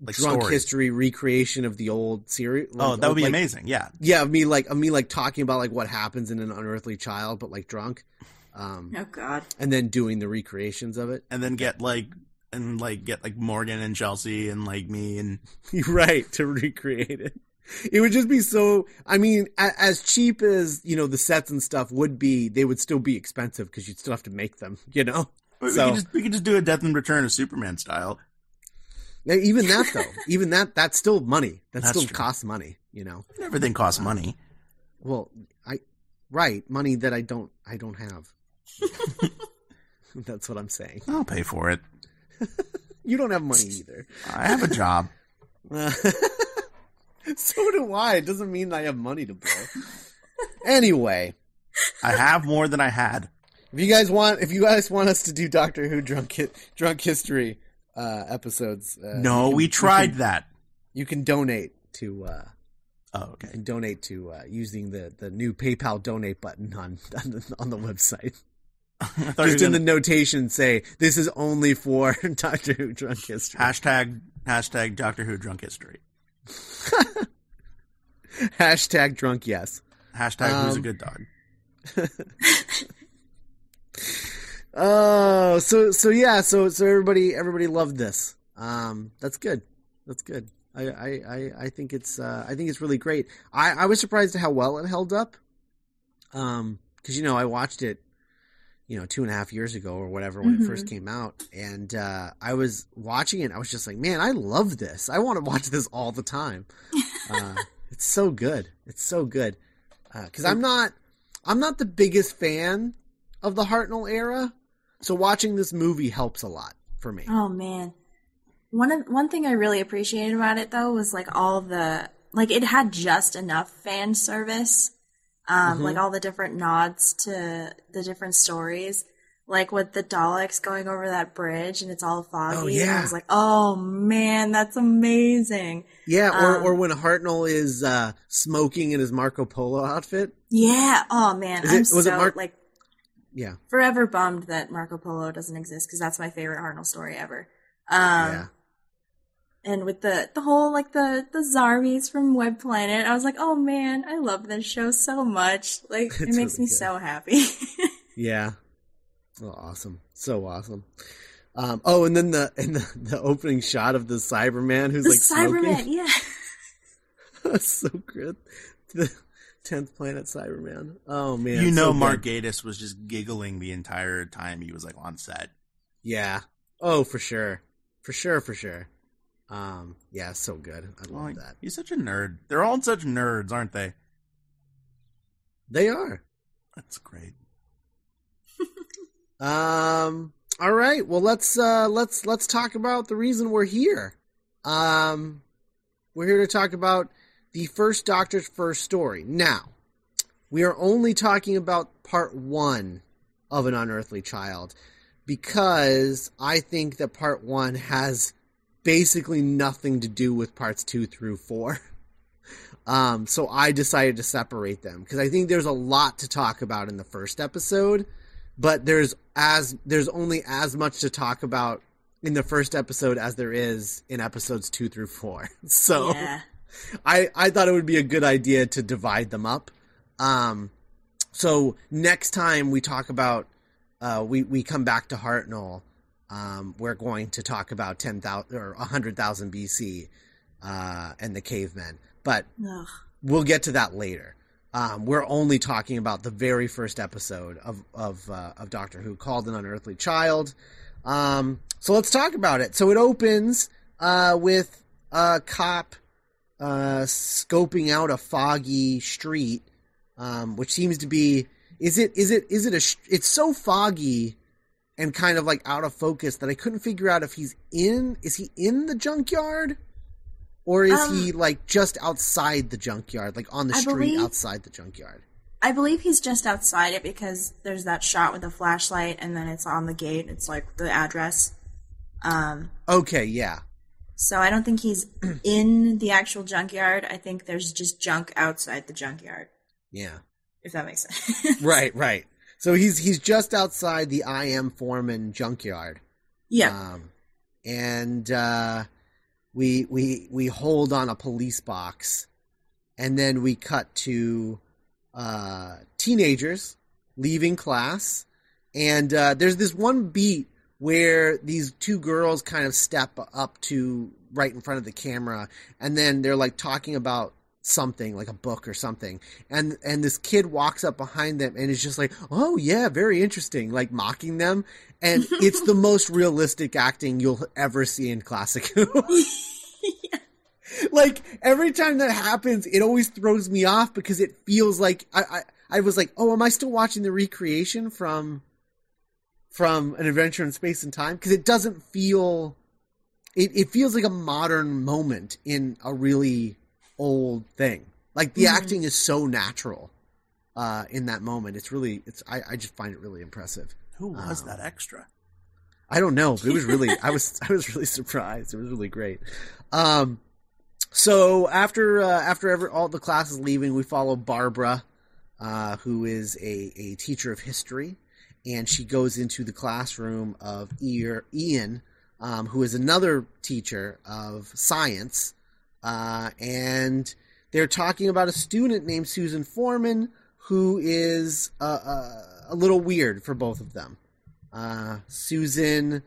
Like drunk stories. history recreation of the old series. Oh, that would be like, amazing. Yeah. Yeah, of me like of me like talking about like what happens in an unearthly child, but like drunk. Um, oh god. and then doing the recreations of it. And then get like and like get like Morgan and Chelsea and like me and right to recreate it. it would just be so. I mean, a, as cheap as you know the sets and stuff would be, they would still be expensive because you'd still have to make them. You know. We, So- could just, we could just do a Death and Return of Superman style. Now, even that though, even that that's still money. That That's still true. costs money. You know. Everything costs money. Well, I right money that I don't I don't have. that's what I'm saying. I'll pay for it. You don't have money either. I have a job. So do I. It doesn't mean I have money to blow. Anyway, I have more than I had. if you guys want, if you guys want us to do Doctor Who drunk Hi- drunk history uh, episodes, uh, No, can- we you tried can- that. You can donate to. Uh, Oh, you okay. can donate to uh, using the, the new PayPal donate button on on the, on the website. You Just in the gonna- notation, say this is only for Doctor Who drunk history. hashtag hashtag Doctor Who drunk history. Hashtag drunk yes. Hashtag who's a Um, good dog. Oh, so so yeah, so so everybody everybody loved this. Um, that's good. That's good. I I I, I think it's uh, I think it's really great. I I was surprised at how well it held up. Um, because you know I watched it, you know, two and a half years ago or whatever when Mhm. it first came out, and uh, I was watching it. I was just like, man, I love this. I want to watch this all the time. Uh, it's so good. It's so good. Because I'm not I'm not the biggest fan of the Hartnell era. So watching this movie helps a lot for me. Oh man. One of, one thing I really appreciated about it though was like all the like it had just enough fan service. Um Mhm. like all the different nods to the different stories. Like with the Daleks going over that bridge and it's all foggy. Oh, and yeah. I was like, oh man, that's amazing. Yeah, or Um, or when Hartnell is uh, smoking in his Marco Polo outfit. Yeah. Oh man. Is I'm it- so Mark- like Yeah, forever bummed that Marco Polo doesn't exist because that's my favorite Hartnell story ever. Um, yeah, and with the the whole like the the Zarbis from Web Planet, I was like, oh man, I love this show so much. Like it makes really me good. so happy. yeah. Oh, awesome! So awesome. Um, oh, and then the and the, the opening shot of the Cyberman who's the like Cyberman, smoking. yeah. That's so good. The tenth planet Cyberman. Oh man, you know, so good. Mark Gatiss was just giggling the entire time he was like on set. Yeah. Oh, for sure, for sure, for sure. Um, yeah, so good. I love Like, that. he's such a nerd. They're all such nerds, aren't they? They are. That's great. Um. All right. Well, let's uh, let's let's talk about the reason we're here. Um, we're here to talk about the first Doctor's first story. Now, we are only talking about part one of an unearthly child because I think that part one has basically nothing to do with parts two through four. Um, so I decided to separate them because I think there's a lot to talk about in the first episode but there's as there's only as much to talk about in the first episode as there is in episodes two through four. So yeah. I I thought it would be a good idea to divide them up. Um, so next time we talk about uh, we we come back to Hartnell, um, we're going to talk about ten thousand or hundred thousand BC uh, and the cavemen, but Ugh. we'll get to that later. Um, we're only talking about the very first episode of of uh, of Doctor Who called an Unearthly Child. Um, so let's talk about it. So it opens uh, with a cop uh, scoping out a foggy street, um, which seems to be is it is it is it a it's so foggy and kind of like out of focus that I couldn't figure out if he's in is he in the junkyard or is Um, he like just outside the junkyard like on the I street believe- outside the junkyard I believe he's just outside it because there's that shot with the flashlight and then it's on the gate. It's like the address. Um, okay yeah so I don't think he's in the actual junkyard. I think there's just junk outside the junkyard, yeah if that makes sense. right right so he's he's just outside the I. M. Foreman junkyard yeah. Um, and uh, we we we hold on a police box, and then we cut to uh, teenagers leaving class, and uh, there's this one beat where these two girls kind of step up to right in front of the camera, and then they're like talking about something like a book or something. And and this kid walks up behind them and is just like oh yeah very interesting like mocking them. And it's the most realistic acting you'll ever see in classic like every time that happens it always throws me off because it feels like I, I i was like oh am i still watching the recreation from from an adventure in space and time? Because it doesn't feel it, it feels like a modern moment in a really old thing. Like the Mhm. acting is so natural uh, in that moment. It's really it's I, I just find it really impressive. Who was Um, that extra? I don't know, but it was really I was I was really surprised. It was really great. Um, so after uh, after ever, all the class is leaving, we follow Barbara, uh, who is a, a teacher of history, and she goes into the classroom of Ian, Ian um, who is another teacher of science, uh, and they're talking about a student named Susan Foreman who is uh, uh, a little weird for both of them. Uh, Susan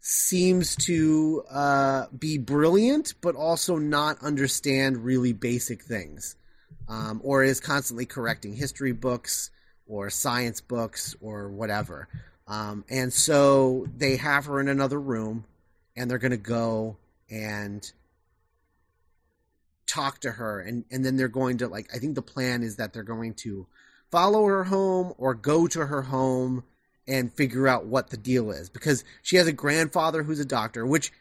seems to be brilliant, but also not understand really basic things, um, or is constantly correcting history books or science books or whatever. Um, and so they have her in another room, and they're going to go and talk to her, and and then they're going to like. I think the plan is that they're going to follow her home or go to her home and figure out what the deal is because she has a grandfather who's a doctor which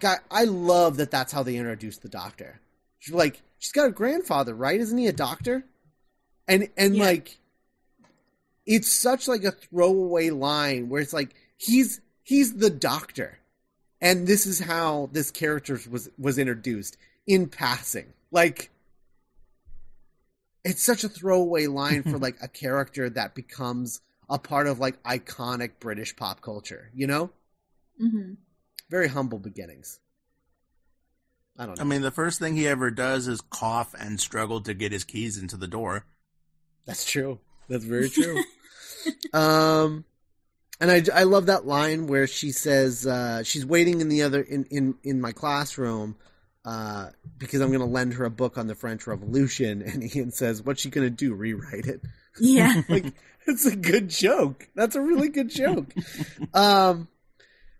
guy i love that that's how they introduced the doctor she's like she's got a grandfather right isn't he a doctor and and Yeah. like it's such like a throwaway line where it's like he's he's the doctor and this is how this character was was introduced in passing like it's such a throwaway line for like a character that becomes a part of like iconic British pop culture, you know? hmm Very humble beginnings. I don't know. I mean, the first thing he ever does is cough and struggle to get his keys into the door. That's true. That's very true. um and I, I love that line where she says uh, she's waiting in the other in, in, in my classroom uh, because I'm going to lend her a book on the French Revolution, and Ian says, "What's she going to do? Rewrite it?" Yeah. like it's a good joke. That's a really good joke. um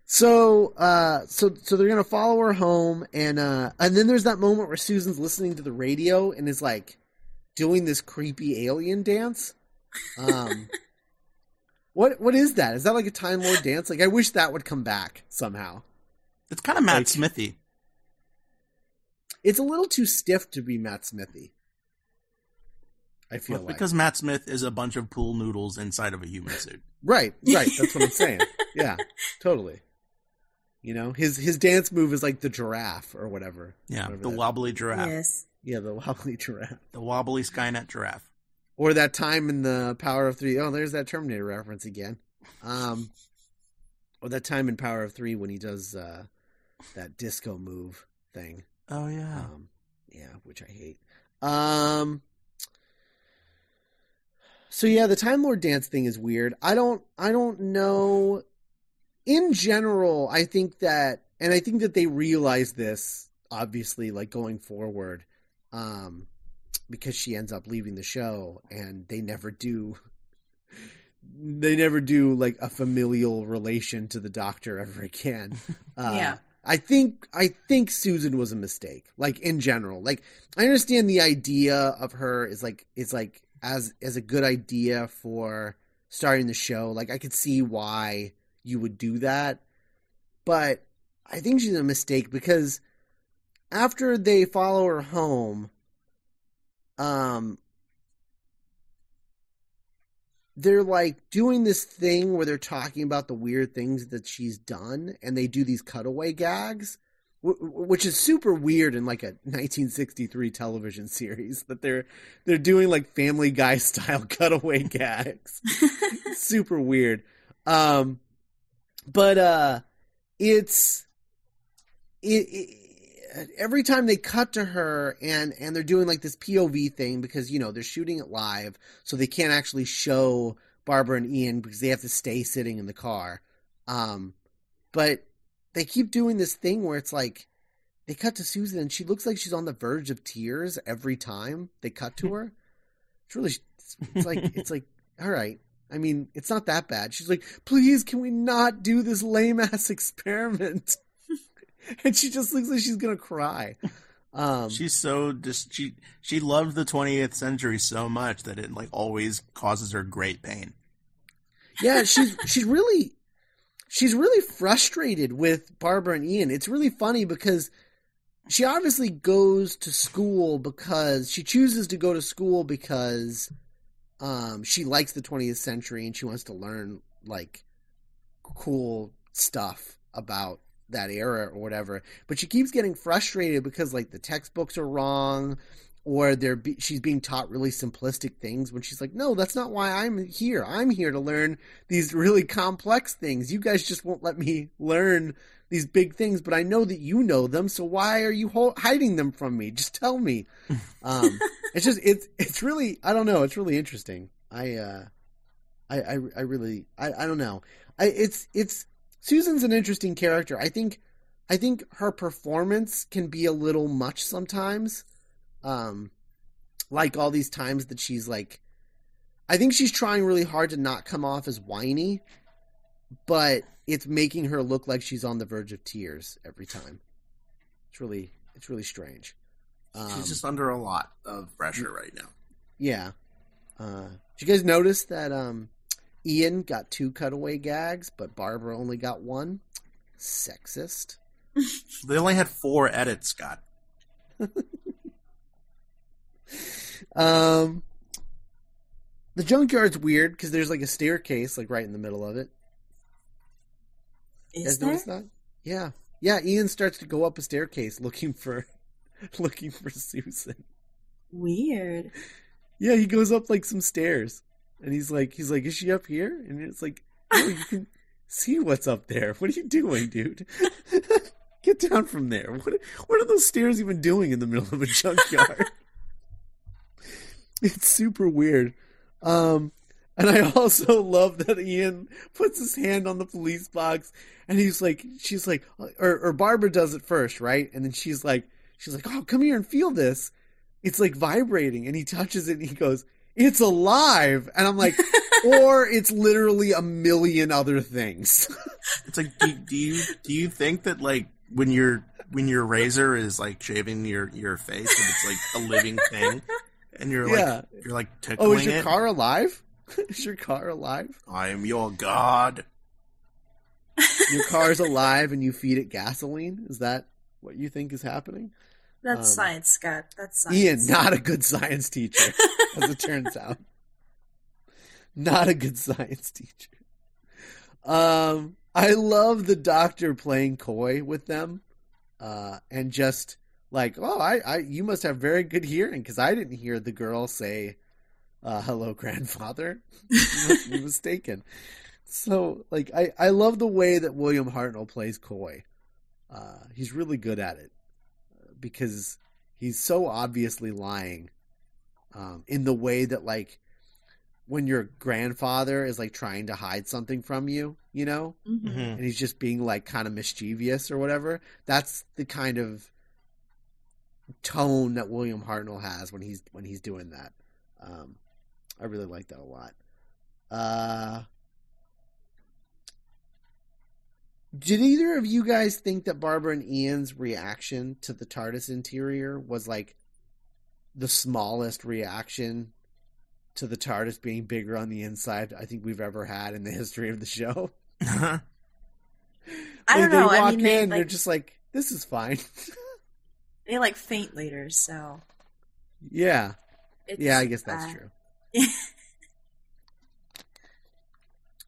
so uh so so they're gonna follow her home and uh and then there's that moment where Susan's listening to the radio and is like doing this creepy alien dance. Um what what is that? Is that like a Time Lord dance? Like I wish that would come back somehow. It's kind of Matt Like- Smithy. It's a little too stiff to be Matt Smithy. I feel Well, like because Matt Smith is a bunch of pool noodles inside of a human suit. Right, right. That's what I'm saying. Yeah, totally. You know, his his dance move is like the giraffe or whatever. Yeah, Whatever the that- wobbly giraffe. yes. Yeah, the wobbly giraffe. The wobbly Skynet giraffe. Or that time in the Power of Three. Oh, there's that Terminator reference again. Um, or that time in Power of Three when he does uh, that disco move thing. Oh yeah. Um, yeah, which I hate. Um, so yeah, the Time Lord dance thing is weird. I don't, I don't know. In general, I think that, and I think that they realize this obviously, like going forward, um, because she ends up leaving the show, and they never do. They never do like a familial relation to the Doctor ever again. Uh, Yeah. I think I think Susan was a mistake. Like in general, like I understand the idea of her is like is like as as a good idea for starting the show. Like I could see why you would do that, but I think she's a mistake because after they follow her home, um, they're like doing this thing where they're talking about the weird things that she's done and they do these cutaway gags which is super weird in like a 1963 television series that they're they're doing like family guy style cutaway gags. Super weird. Um but uh it's it, it every time they cut to her and and they're doing like this POV thing because you know they're shooting it live so they can't actually show Barbara and Ian because they have to stay sitting in the car um but they keep doing this thing where it's like they cut to Susan and she looks like she's on the verge of tears every time they cut to her. It's really it's like it's like all right. I mean, it's not that bad. She's like, "Please, can we not do this lame ass experiment?" and she just looks like she's gonna cry. Um, She's so just she she loved the 20th century so much that it like always causes her great pain. yeah, she's she's really she's really frustrated with Barbara and Ian. It's really funny because she obviously goes to school because she chooses to go to school because um she likes the 20th century and she wants to learn like cool stuff about that era or whatever. But she keeps getting frustrated because like the textbooks are wrong or they're be- she's being taught really simplistic things when she's like, "No, that's not why I'm here. I'm here to learn these really complex things. You guys just won't let me learn these big things, but I know that you know them. So why are you ho- hiding them from me? Just tell me." Um, it's just it's it's really I don't know. It's really interesting. I uh, I I, I really I, I don't know. I it's it's Susan's an interesting character. I think I think her performance can be a little much sometimes. Um like all these times that she's like I think she's trying really hard to not come off as whiny, but it's making her look like she's on the verge of tears every time. It's really it's really strange. Um, She's just under a lot of pressure right now. yeah. Uh, did you guys notice that um, Ian got two cutaway gags, but Barbara only got one? Sexist. They only had four edits, Scott. Um, the junkyard's weird because there's like a staircase like right in the middle of it. You Is guys there? that? Yeah, yeah. Ian starts to go up a staircase looking for, looking for Susan. Weird. Yeah, he goes up like some stairs, and he's like, he's like, is she up here? And it's like, no, you can see what's up there. What are you doing, dude? Get down from there. What what are those stairs even doing in the middle of a junkyard? it's super weird. Um, and I also love that Ian puts his hand on the police box, and he's like, she's like, or, or Barbara does it first, right? And then she's like, she's like, oh, come here and feel this. It's like vibrating, and he touches it, and he goes, it's alive, and I'm like, or it's literally a million other things. It's like, do, do you do you think that like when your when your razor is like shaving your your face, and it's like a living thing, and you're like you're like tickling oh, is your it? car alive? is your car alive? I am your god. Your car's alive, and you feed it gasoline? Is that what you think is happening? That's Um, science, Scott. That's science. Ian, not a good science teacher, as it turns out. Not a good science teacher. Um, I love the doctor playing coy with them, uh, and just like, oh, I, I, you must have very good hearing because I didn't hear the girl say, uh, "Hello, grandfather." you must be mistaken. So, like, I, I love the way that William Hartnell plays coy. Uh, he's really good at it because he's so obviously lying um, in the way that like when your grandfather is like trying to hide something from you you know Mhm. Mhm. and he's just being like kind of mischievous or whatever that's the kind of tone that william hartnell has when he's when he's doing that um, i really like that a lot uh did either of you guys think that Barbara and Ian's reaction to the TARDIS interior was like the smallest reaction to the TARDIS being bigger on the inside I think we've ever had in the history of the show? I Like, don't know. They I walk mean, in, they, they're just like, "This is fine." they like faint later, so yeah, it's, yeah, I guess that's uh, true.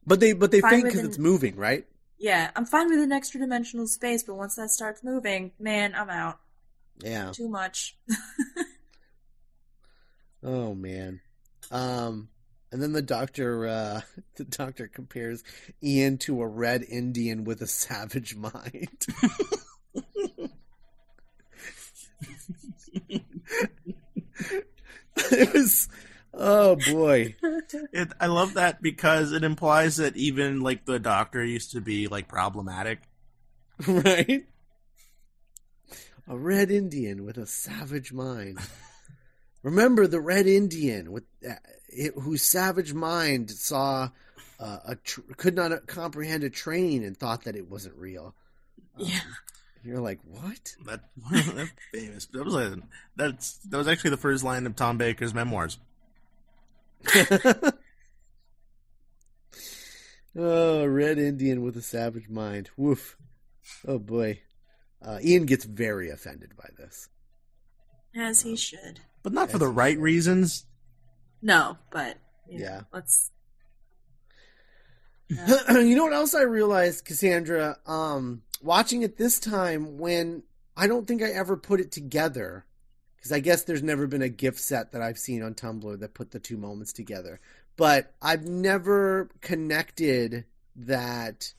But they but they Fine faint because an- it's moving, right? Yeah, I'm fine with an extra dimensional space, but once that starts moving, man, I'm out. Yeah. Too much. Oh man. Um and then the doctor uh the doctor compares Ian to a red Indian with a savage mind. it was oh boy. It, I love that because it implies that even like the doctor used to be like problematic. Right? a red Indian with a savage mind. Remember the red Indian with uh, it, whose savage mind saw uh, a tr- could not comprehend a train and thought that it wasn't real. Um, Yeah. You're like, what? That that's famous. That was a, that's that was actually the first line of Tom Baker's memoirs. oh, red Indian with a savage mind. Woof. Oh boy. Uh, Ian gets very offended by this. As he should. But not for the right he- reasons. No, but you know, Yeah. let's. you know what else I realized, Cassandra? Um, watching it this time when I don't think I ever put it together. Because I guess there's never been a gif set that I've seen on Tumblr that put the two moments together. But I've never connected that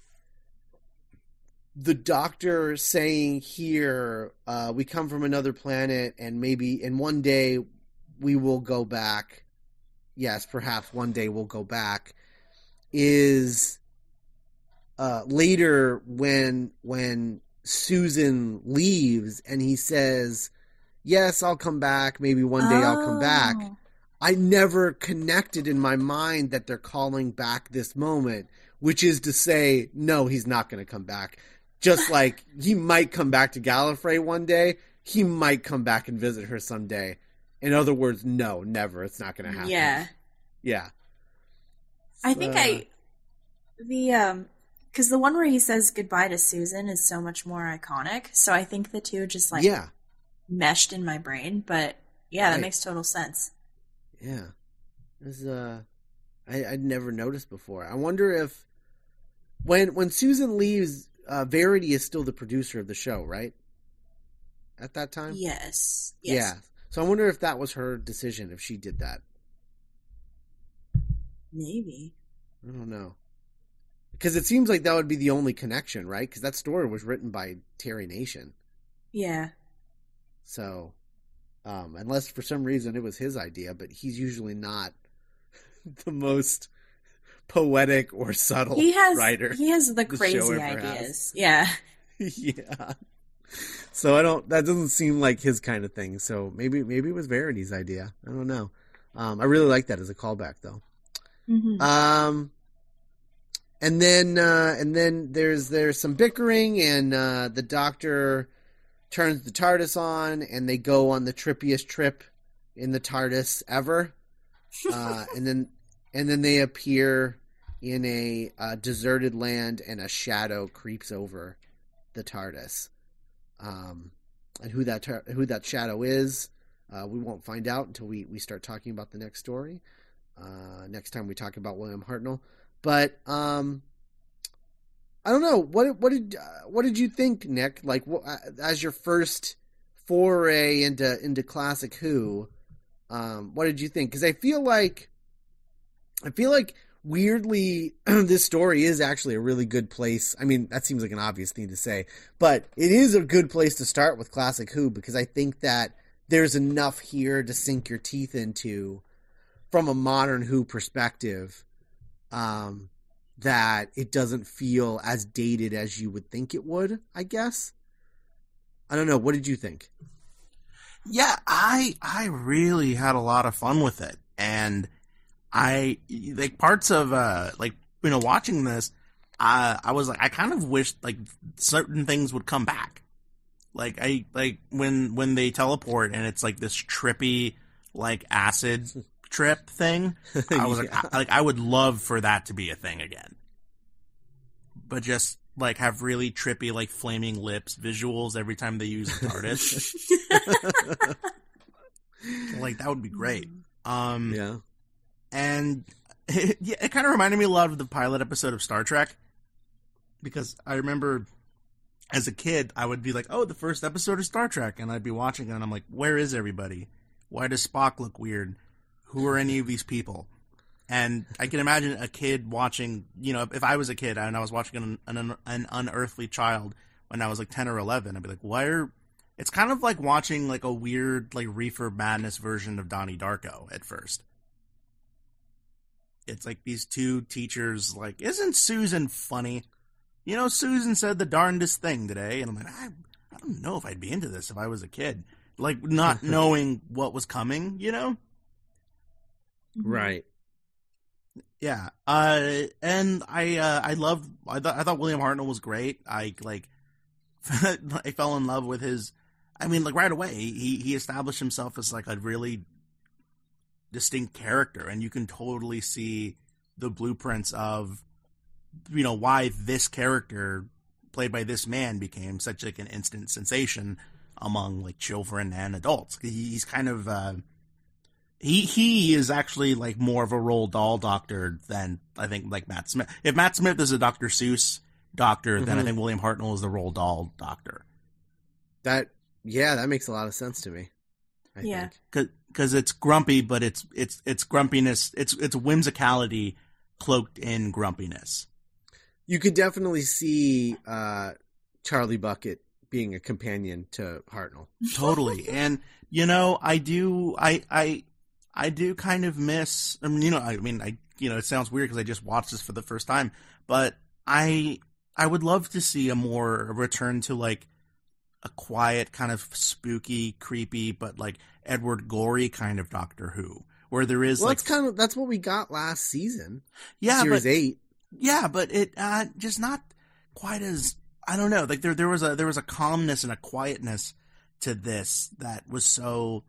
the doctor saying here, uh, we come from another planet and maybe in one day we will go back. Yes, perhaps one day we'll go back is uh, later when when Susan leaves and he says, "Yes, I'll come back. Maybe one day I'll come back." Oh. I never connected in my mind that they're calling back this moment, which is to say, no, he's not going to come back. Just like he might come back to Gallifrey one day, he might come back and visit her someday. In other words, no, never. It's not going to happen. Yeah. yeah. I think I the um because the one where he says goodbye to Susan is so much more iconic. So I think the two just like yeah. Meshed in my brain. But yeah, that makes total sense. Yeah, this uh, I I'd never noticed before. I wonder if when when Susan leaves, uh, Verity is still the producer of the show, right? At that time, Yes. yeah. So I wonder if that was her decision if she did that. Maybe. I don't know because it seems like that would be the only connection, right? Because that story was written by Terry Nation, Yeah. So um, unless for some reason it was his idea, but he's usually not the most poetic or subtle He has writer. he has the crazy ideas. Yeah. yeah. So I don't. That doesn't seem like his kind of thing. So maybe maybe it was Verity's idea. I don't know. Um, I really like that as a callback though. hmm Um, and then uh, and then there's there's some bickering, and uh, the doctor turns the TARDIS on, and they go on the trippiest trip in the TARDIS ever. Uh, and then and then they appear in a uh, deserted land, and a shadow creeps over the TARDIS. Um, and who that tar- who that shadow is, uh, we won't find out until we, we start talking about the next story. Uh, next time we talk about William Hartnell, but um, I don't know what what did uh, what did you think, Nick? Like uh, as your first foray into into classic Who, um, what did you think? Because I feel like I feel like weirdly this story is actually a really good place. I mean, that seems like an obvious thing to say, but it is a good place to start with classic Who because I think that there's enough here to sink your teeth into from a modern Who perspective. Um, that it doesn't feel as dated as you would think it would, I guess. I don't know. What did you think? Yeah, I I really had a lot of fun with it, and I like parts of uh like you know watching this, I I was like I kind of wished like certain things would come back, like I like when when they teleport and it's like this trippy like acid trip thing. I was like I, like I would love for that to be a thing again, but just like have really trippy like flaming lips visuals every time they use the TARDIS. like that would be great. Um, yeah. and yeah, it kind of reminded me a lot of the pilot episode of Star Trek because I remember as a kid I would be like, "Oh, the first episode of Star Trek," and I'd be watching it and I'm like, "Where is everybody? Why does Spock look weird? Who are any of these people?" And I can imagine a kid watching, you know, if I was a kid and I was watching an, an, an unearthly child when I was like 10 or 11, I'd be like, why are, it's kind of like watching like a weird, like reefer madness version of Donnie Darko at first. It's like these two teachers, like, isn't Susan funny? You know, Susan said the darndest thing today. And I'm like, I, I don't know if I'd be into this if I was a kid, like not knowing what was coming, you know? Right. Yeah. Uh, and I, uh, I loved, I thought, I thought William Hartnell was great. I, like, I fell in love with his, I mean, like, right away, he, he established himself as, like, a really distinct character, and you can totally see the blueprints of, you know, why this character, played by this man, became such, like, an instant sensation among, like, children and adults. He's kind of, uh, he he is actually like more of a Roald Dahl doctor than I think like Matt Smith. If Matt Smith is a Dr. Seuss doctor, mm-hmm. then I think William Hartnell is the Roald Dahl doctor. That yeah, that makes a lot of sense to me. I yeah, because it's grumpy, but it's it's it's grumpiness. It's it's whimsicality cloaked in grumpiness. You could definitely see uh, Charlie Bucket being a companion to Hartnell. Totally, and you know, I do. I I I do kind of miss. I mean, you know, I mean, I you know, it sounds weird because I just watched this for the first time, but I I would love to see a more a return to like a quiet, kind of spooky, creepy, but like Edward Gorey kind of Doctor Who, where there is well, like that's kind of that's what we got last season. Yeah, series but, eight. Yeah, but it uh, just not quite as I don't know. Like there there was a there was a calmness and a quietness to this that was so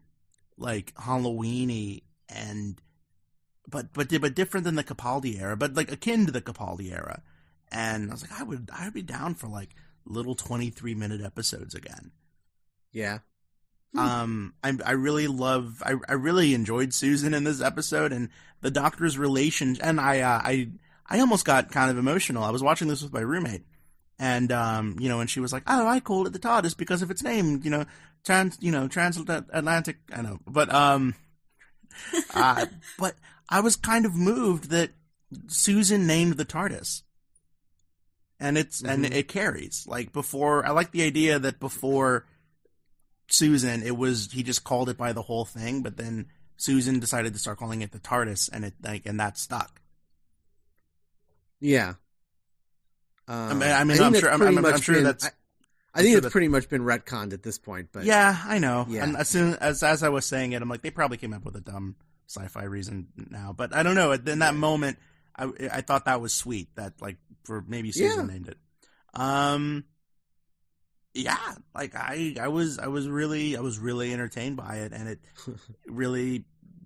like Halloweeny and but but but different than the Capaldi era, but like akin to the Capaldi era. And I was like, I would I would be down for like little twenty three minute episodes again. Yeah. Hmm. Um, I I really love I I really enjoyed Susan in this episode and the Doctor's relation. And I uh, I I almost got kind of emotional. I was watching this with my roommate, and um, you know, and she was like, "Oh, I called it the TARDIS because of its name." You know, trans, you know, transatlantic. I know, but um, uh, but I was kind of moved that Susan named the TARDIS, and it's mm-hmm. and it carries. Like before, I like the idea that before Susan, it was he just called it by the whole thing, but then Susan decided to start calling it the TARDIS, and it like and that stuck. Yeah. Um, I mean, I mean, I'm sure, I'm, I'm, I'm sure that's. I, I think it's pretty much been retconned at this point, but yeah, I know. Yeah. And as soon as as I was saying it, I'm like, they probably came up with a dumb sci-fi reason now, but I don't know. In that moment, I I thought that was sweet. That like for maybe Susan yeah. named it. Um, yeah, like I I was I was really I was really entertained by it, and it really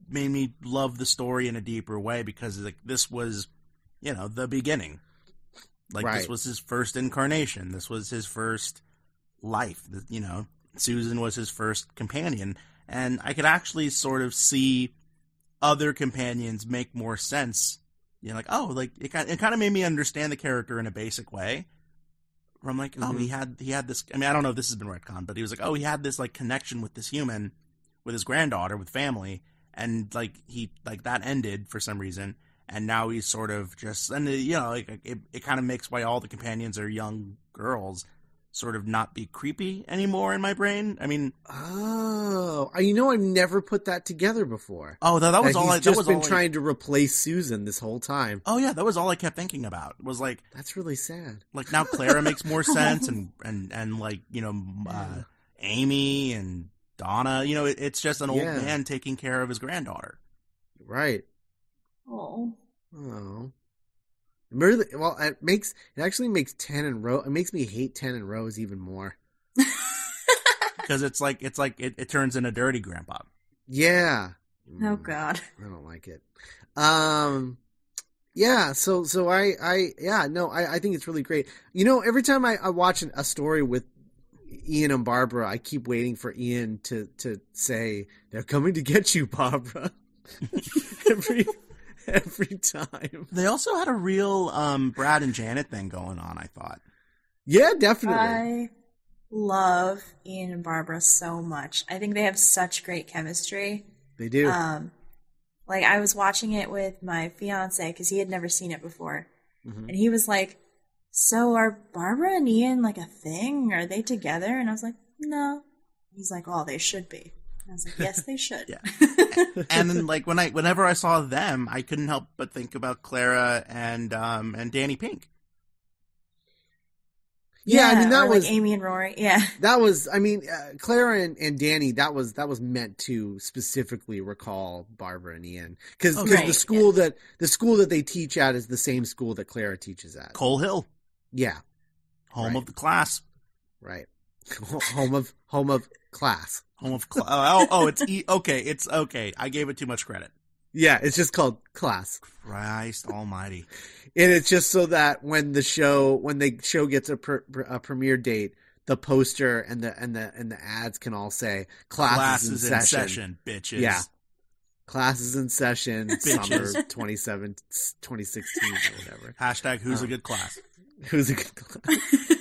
made me love the story in a deeper way because like this was, you know, the beginning. Like right. this was his first incarnation. This was his first life. You know, Susan was his first companion, and I could actually sort of see other companions make more sense. You know, like oh, like it kind it kind of made me understand the character in a basic way. Where I'm like, mm-hmm. oh, he had he had this. I mean, I don't know if this has been retcon, but he was like, oh, he had this like connection with this human, with his granddaughter, with family, and like he like that ended for some reason, and now he's sort of just and you know like it, it kind of makes why all the companions are young girls sort of not be creepy anymore in my brain. I mean, oh, you know, I've never put that together before. Oh, that, that was that all. He's I, just been I, trying to replace Susan this whole time. Oh yeah, that was all I kept thinking about. Was like that's really sad. Like now, Clara makes more sense, and and and like you know, uh, Amy and Donna. You know, it, it's just an old yeah. man taking care of his granddaughter. Right. Oh. Oh. Really, well, it makes it actually makes ten and Rose. It makes me hate ten and Rose even more because it's like it's like it, it turns into a dirty grandpa. Yeah. Oh God. I don't like it. Um. Yeah. So so I I yeah no I I think it's really great. You know, every time I, I watch a story with Ian and Barbara, I keep waiting for Ian to to say they're coming to get you, Barbara. every every time. They also had a real um, Brad and Janet thing going on. I thought. Yeah, definitely. I love Ian and Barbara so much. I think they have such great chemistry. They do. Um, like I was watching it with my fiance because he had never seen it before, mm-hmm. and he was like, "So are Barbara and Ian like a thing? Are they together?" And I was like, "No." He's like, "Oh, they should be." I was like, yes, they should. yeah. and then, like when I, whenever I saw them, I couldn't help but think about Clara and um and Danny Pink. Yeah, I mean that or was like Amy and Rory. Yeah. that was I mean uh, Clara and, and Danny that was that was meant to specifically recall Barbara and Ian because Oh, the right, school that the school that they teach at is the same school that Clara teaches at. Coal Hill, Yeah, home Right. of the class, right. home of home of class. Home of cl- oh oh it's e- okay it's okay. I gave it too much credit. Yeah, it's just called class. Christ Almighty. And it's just so that when the show when the show gets a, pr- a premiere date, the poster and the and the and the ads can all say class, Class is in, in session. session, bitches. Yeah. Class is in session Bitches. summer 27 2016 or whatever. Hashtag who's Oh. a good class. Who's a good class?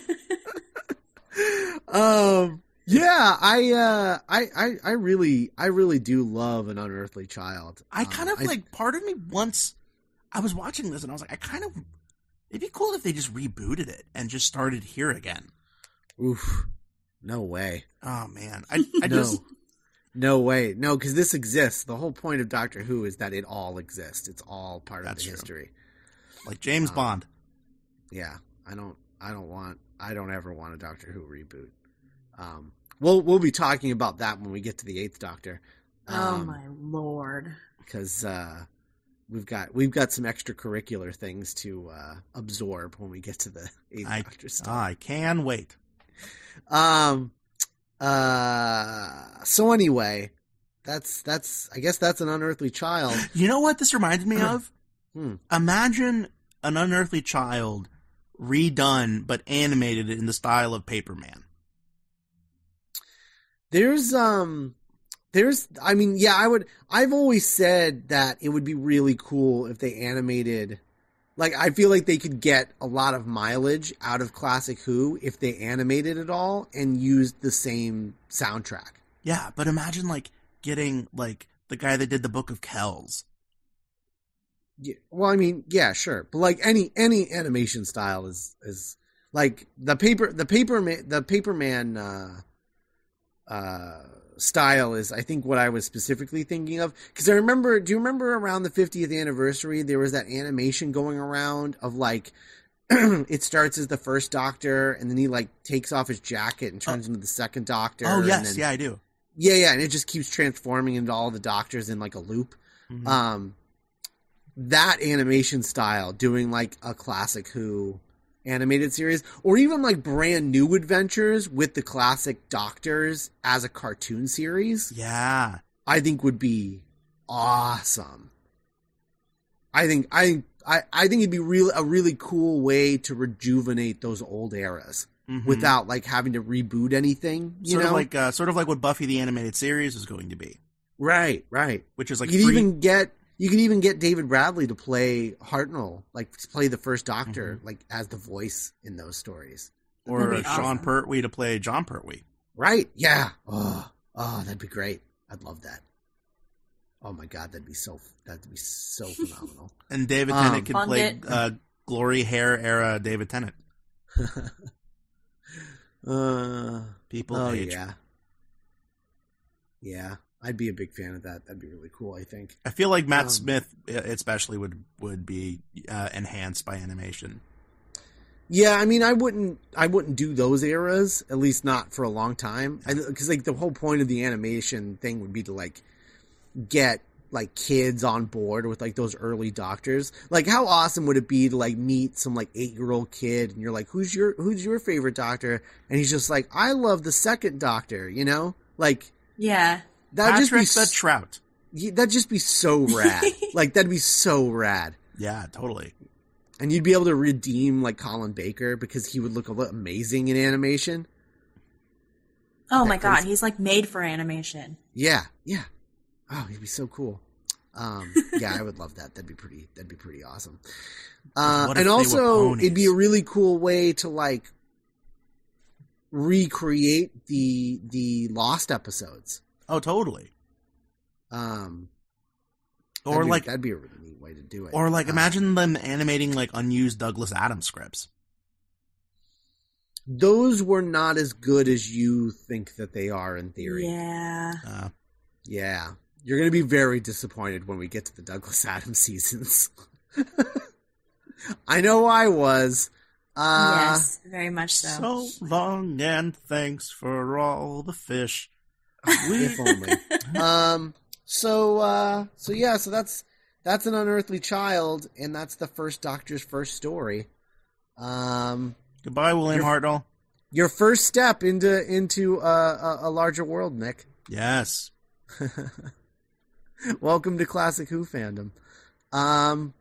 um yeah, I uh I, I I really I really do love an unearthly child. I Um, kind of like part of me once I was watching this and I was like, I kind of it'd be cool if they just rebooted it and just started here again. oof. No way. Oh man, I I no. just No way. No, because this exists. The whole point of Doctor Who is that it all exists. It's all part That's of the true. history. like James Um, Bond. Yeah. I don't I don't want I don't ever want a Doctor Who reboot. Um we'll we'll be talking about that when we get to the eighth Doctor. oh Um, my lord. because uh we've got we've got some extracurricular things to uh absorb when we get to the eighth I Doctor stuff. I can wait. Um. Uh. So anyway, that's that's. I guess that's an unearthly child. You know what this reminded me of? Hmm. Imagine an unearthly child redone but animated in the style of Paperman. There's um. There's. I mean, yeah. I would. I've always said that it would be really cool if they animated. Like, I feel like they could get a lot of mileage out of Classic Who if they animated it all and used the same soundtrack. Yeah, but imagine like getting like the guy that did the Book of Kells. Yeah, well, I mean, yeah, sure, but like any any animation style is is like the paper the paper the Paperman uh, uh, style is I think what I was specifically thinking of because I remember. Do you remember around the 50th anniversary there was that animation going around of like. it starts as the first doctor and then he like takes off his jacket and turns into the second doctor Oh and yes, then- yeah, I do. yeah yeah and it just keeps transforming into all the doctors in like a loop Mhm. um that animation style doing like a classic who animated series or even like brand new adventures with the classic doctors as a cartoon series yeah, i think would be awesome. I think i think I, I think it'd be real a really cool way to rejuvenate those old eras Mhm. without like having to reboot anything you sort know? of like uh, sort of like what Buffy the Animated Series is going to be, right right. Which is like you free- even get you can even get David Bradley to play Hartnell, like to play the first Doctor, Mm-hmm. like as the voice in those stories. or That'd be Sean awesome. Pertwee to play Jon Pertwee. Right? Yeah. Oh, oh, that'd be great. I'd love that. Oh my god, that'd be so that'd be so phenomenal. And David Um, Tennant can play uh, glory hair era David Tennant. uh, People oh age. yeah, yeah. I'd be a big fan of that. That'd be really cool. I think. I feel like Matt Um, Smith, uh, especially, would would be uh, enhanced by animation. Yeah, I mean, I wouldn't, I wouldn't do those eras, at least not for a long time, because like the whole point of the animation thing would be to like get like kids on board with like those early doctors. Like, how awesome would it be to like meet some like eight year old kid, and you're like, who's your who's your favorite doctor? And he's just like, I love the second doctor. You know, like Yeah. That'd just be Patrick the Trout. that'd just be so rad. like that'd be so rad. Yeah, totally. And you'd be able to redeem like Colin Baker because he would look amazing in animation. Oh That my god, crazy. he's like made for animation. Yeah, yeah. Oh, he'd be so cool. Um, yeah, I would love that. That'd be pretty. That'd be pretty awesome. Uh, and also, it'd be a really cool way to like recreate the the lost episodes. Oh, totally. Um, Or that'd be- like, that'd be a really neat way to do it. or like, Uh, imagine them animating like unused Douglas Adams scripts. those were not as good as you think that they are in theory. Yeah. Uh, Yeah. You're going to be very disappointed when we get to the Douglas Adams seasons. I know I was. Uh, yes, very much so. So long and thanks for all the fish. If only. um. So. Uh. So yeah. So that's that's an unearthly child, and that's the first Doctor's first story. Um. goodbye, William You're- Hartnell. Your first step into into uh, a, a larger world, Nick. Yes. Welcome to Classic Who fandom. Um,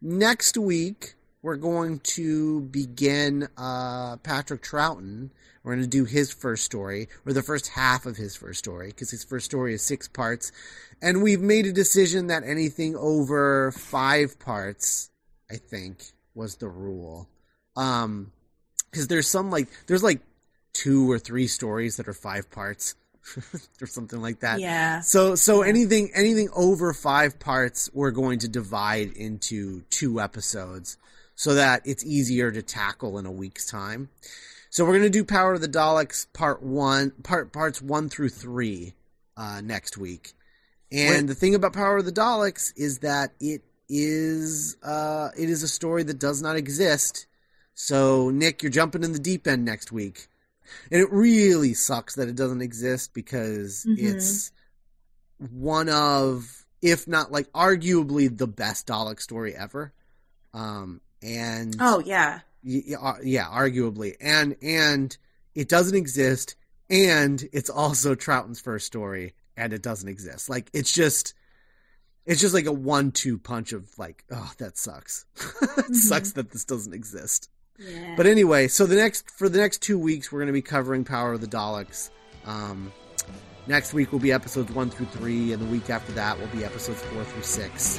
next week we're going to begin uh, Patrick Troughton. We're going to do his first story, or the first half of his first story, because his first story is six parts, and we've made a decision that anything over five parts, I think, was the rule. Um, because there's some like there's like two or three stories that are five parts, or something like that. yeah. So so anything anything over five parts we're going to divide into two episodes so that it's easier to tackle in a week's time. So we're going to do Power of the Daleks part 1 part parts 1 through 3 uh next week. And Wait. the thing about Power of the Daleks is that it is uh it is a story that does not exist. So Nick, you're jumping in the deep end next week. And it really sucks that it doesn't exist because Mhm. it's one of, if not like arguably the best Dalek story ever. Um, and Oh yeah. y- uh, yeah, arguably, and and it doesn't exist, and it's also Troughton's first story, and it doesn't exist. Like it's just, it's just like a one-two punch of like, oh, that sucks. it sucks that this doesn't exist. Yeah. But anyway, so the next for the next two weeks, we're going to be covering Power of the Daleks. Um, next week will be episodes one through three, and the week after that will be episodes four through six.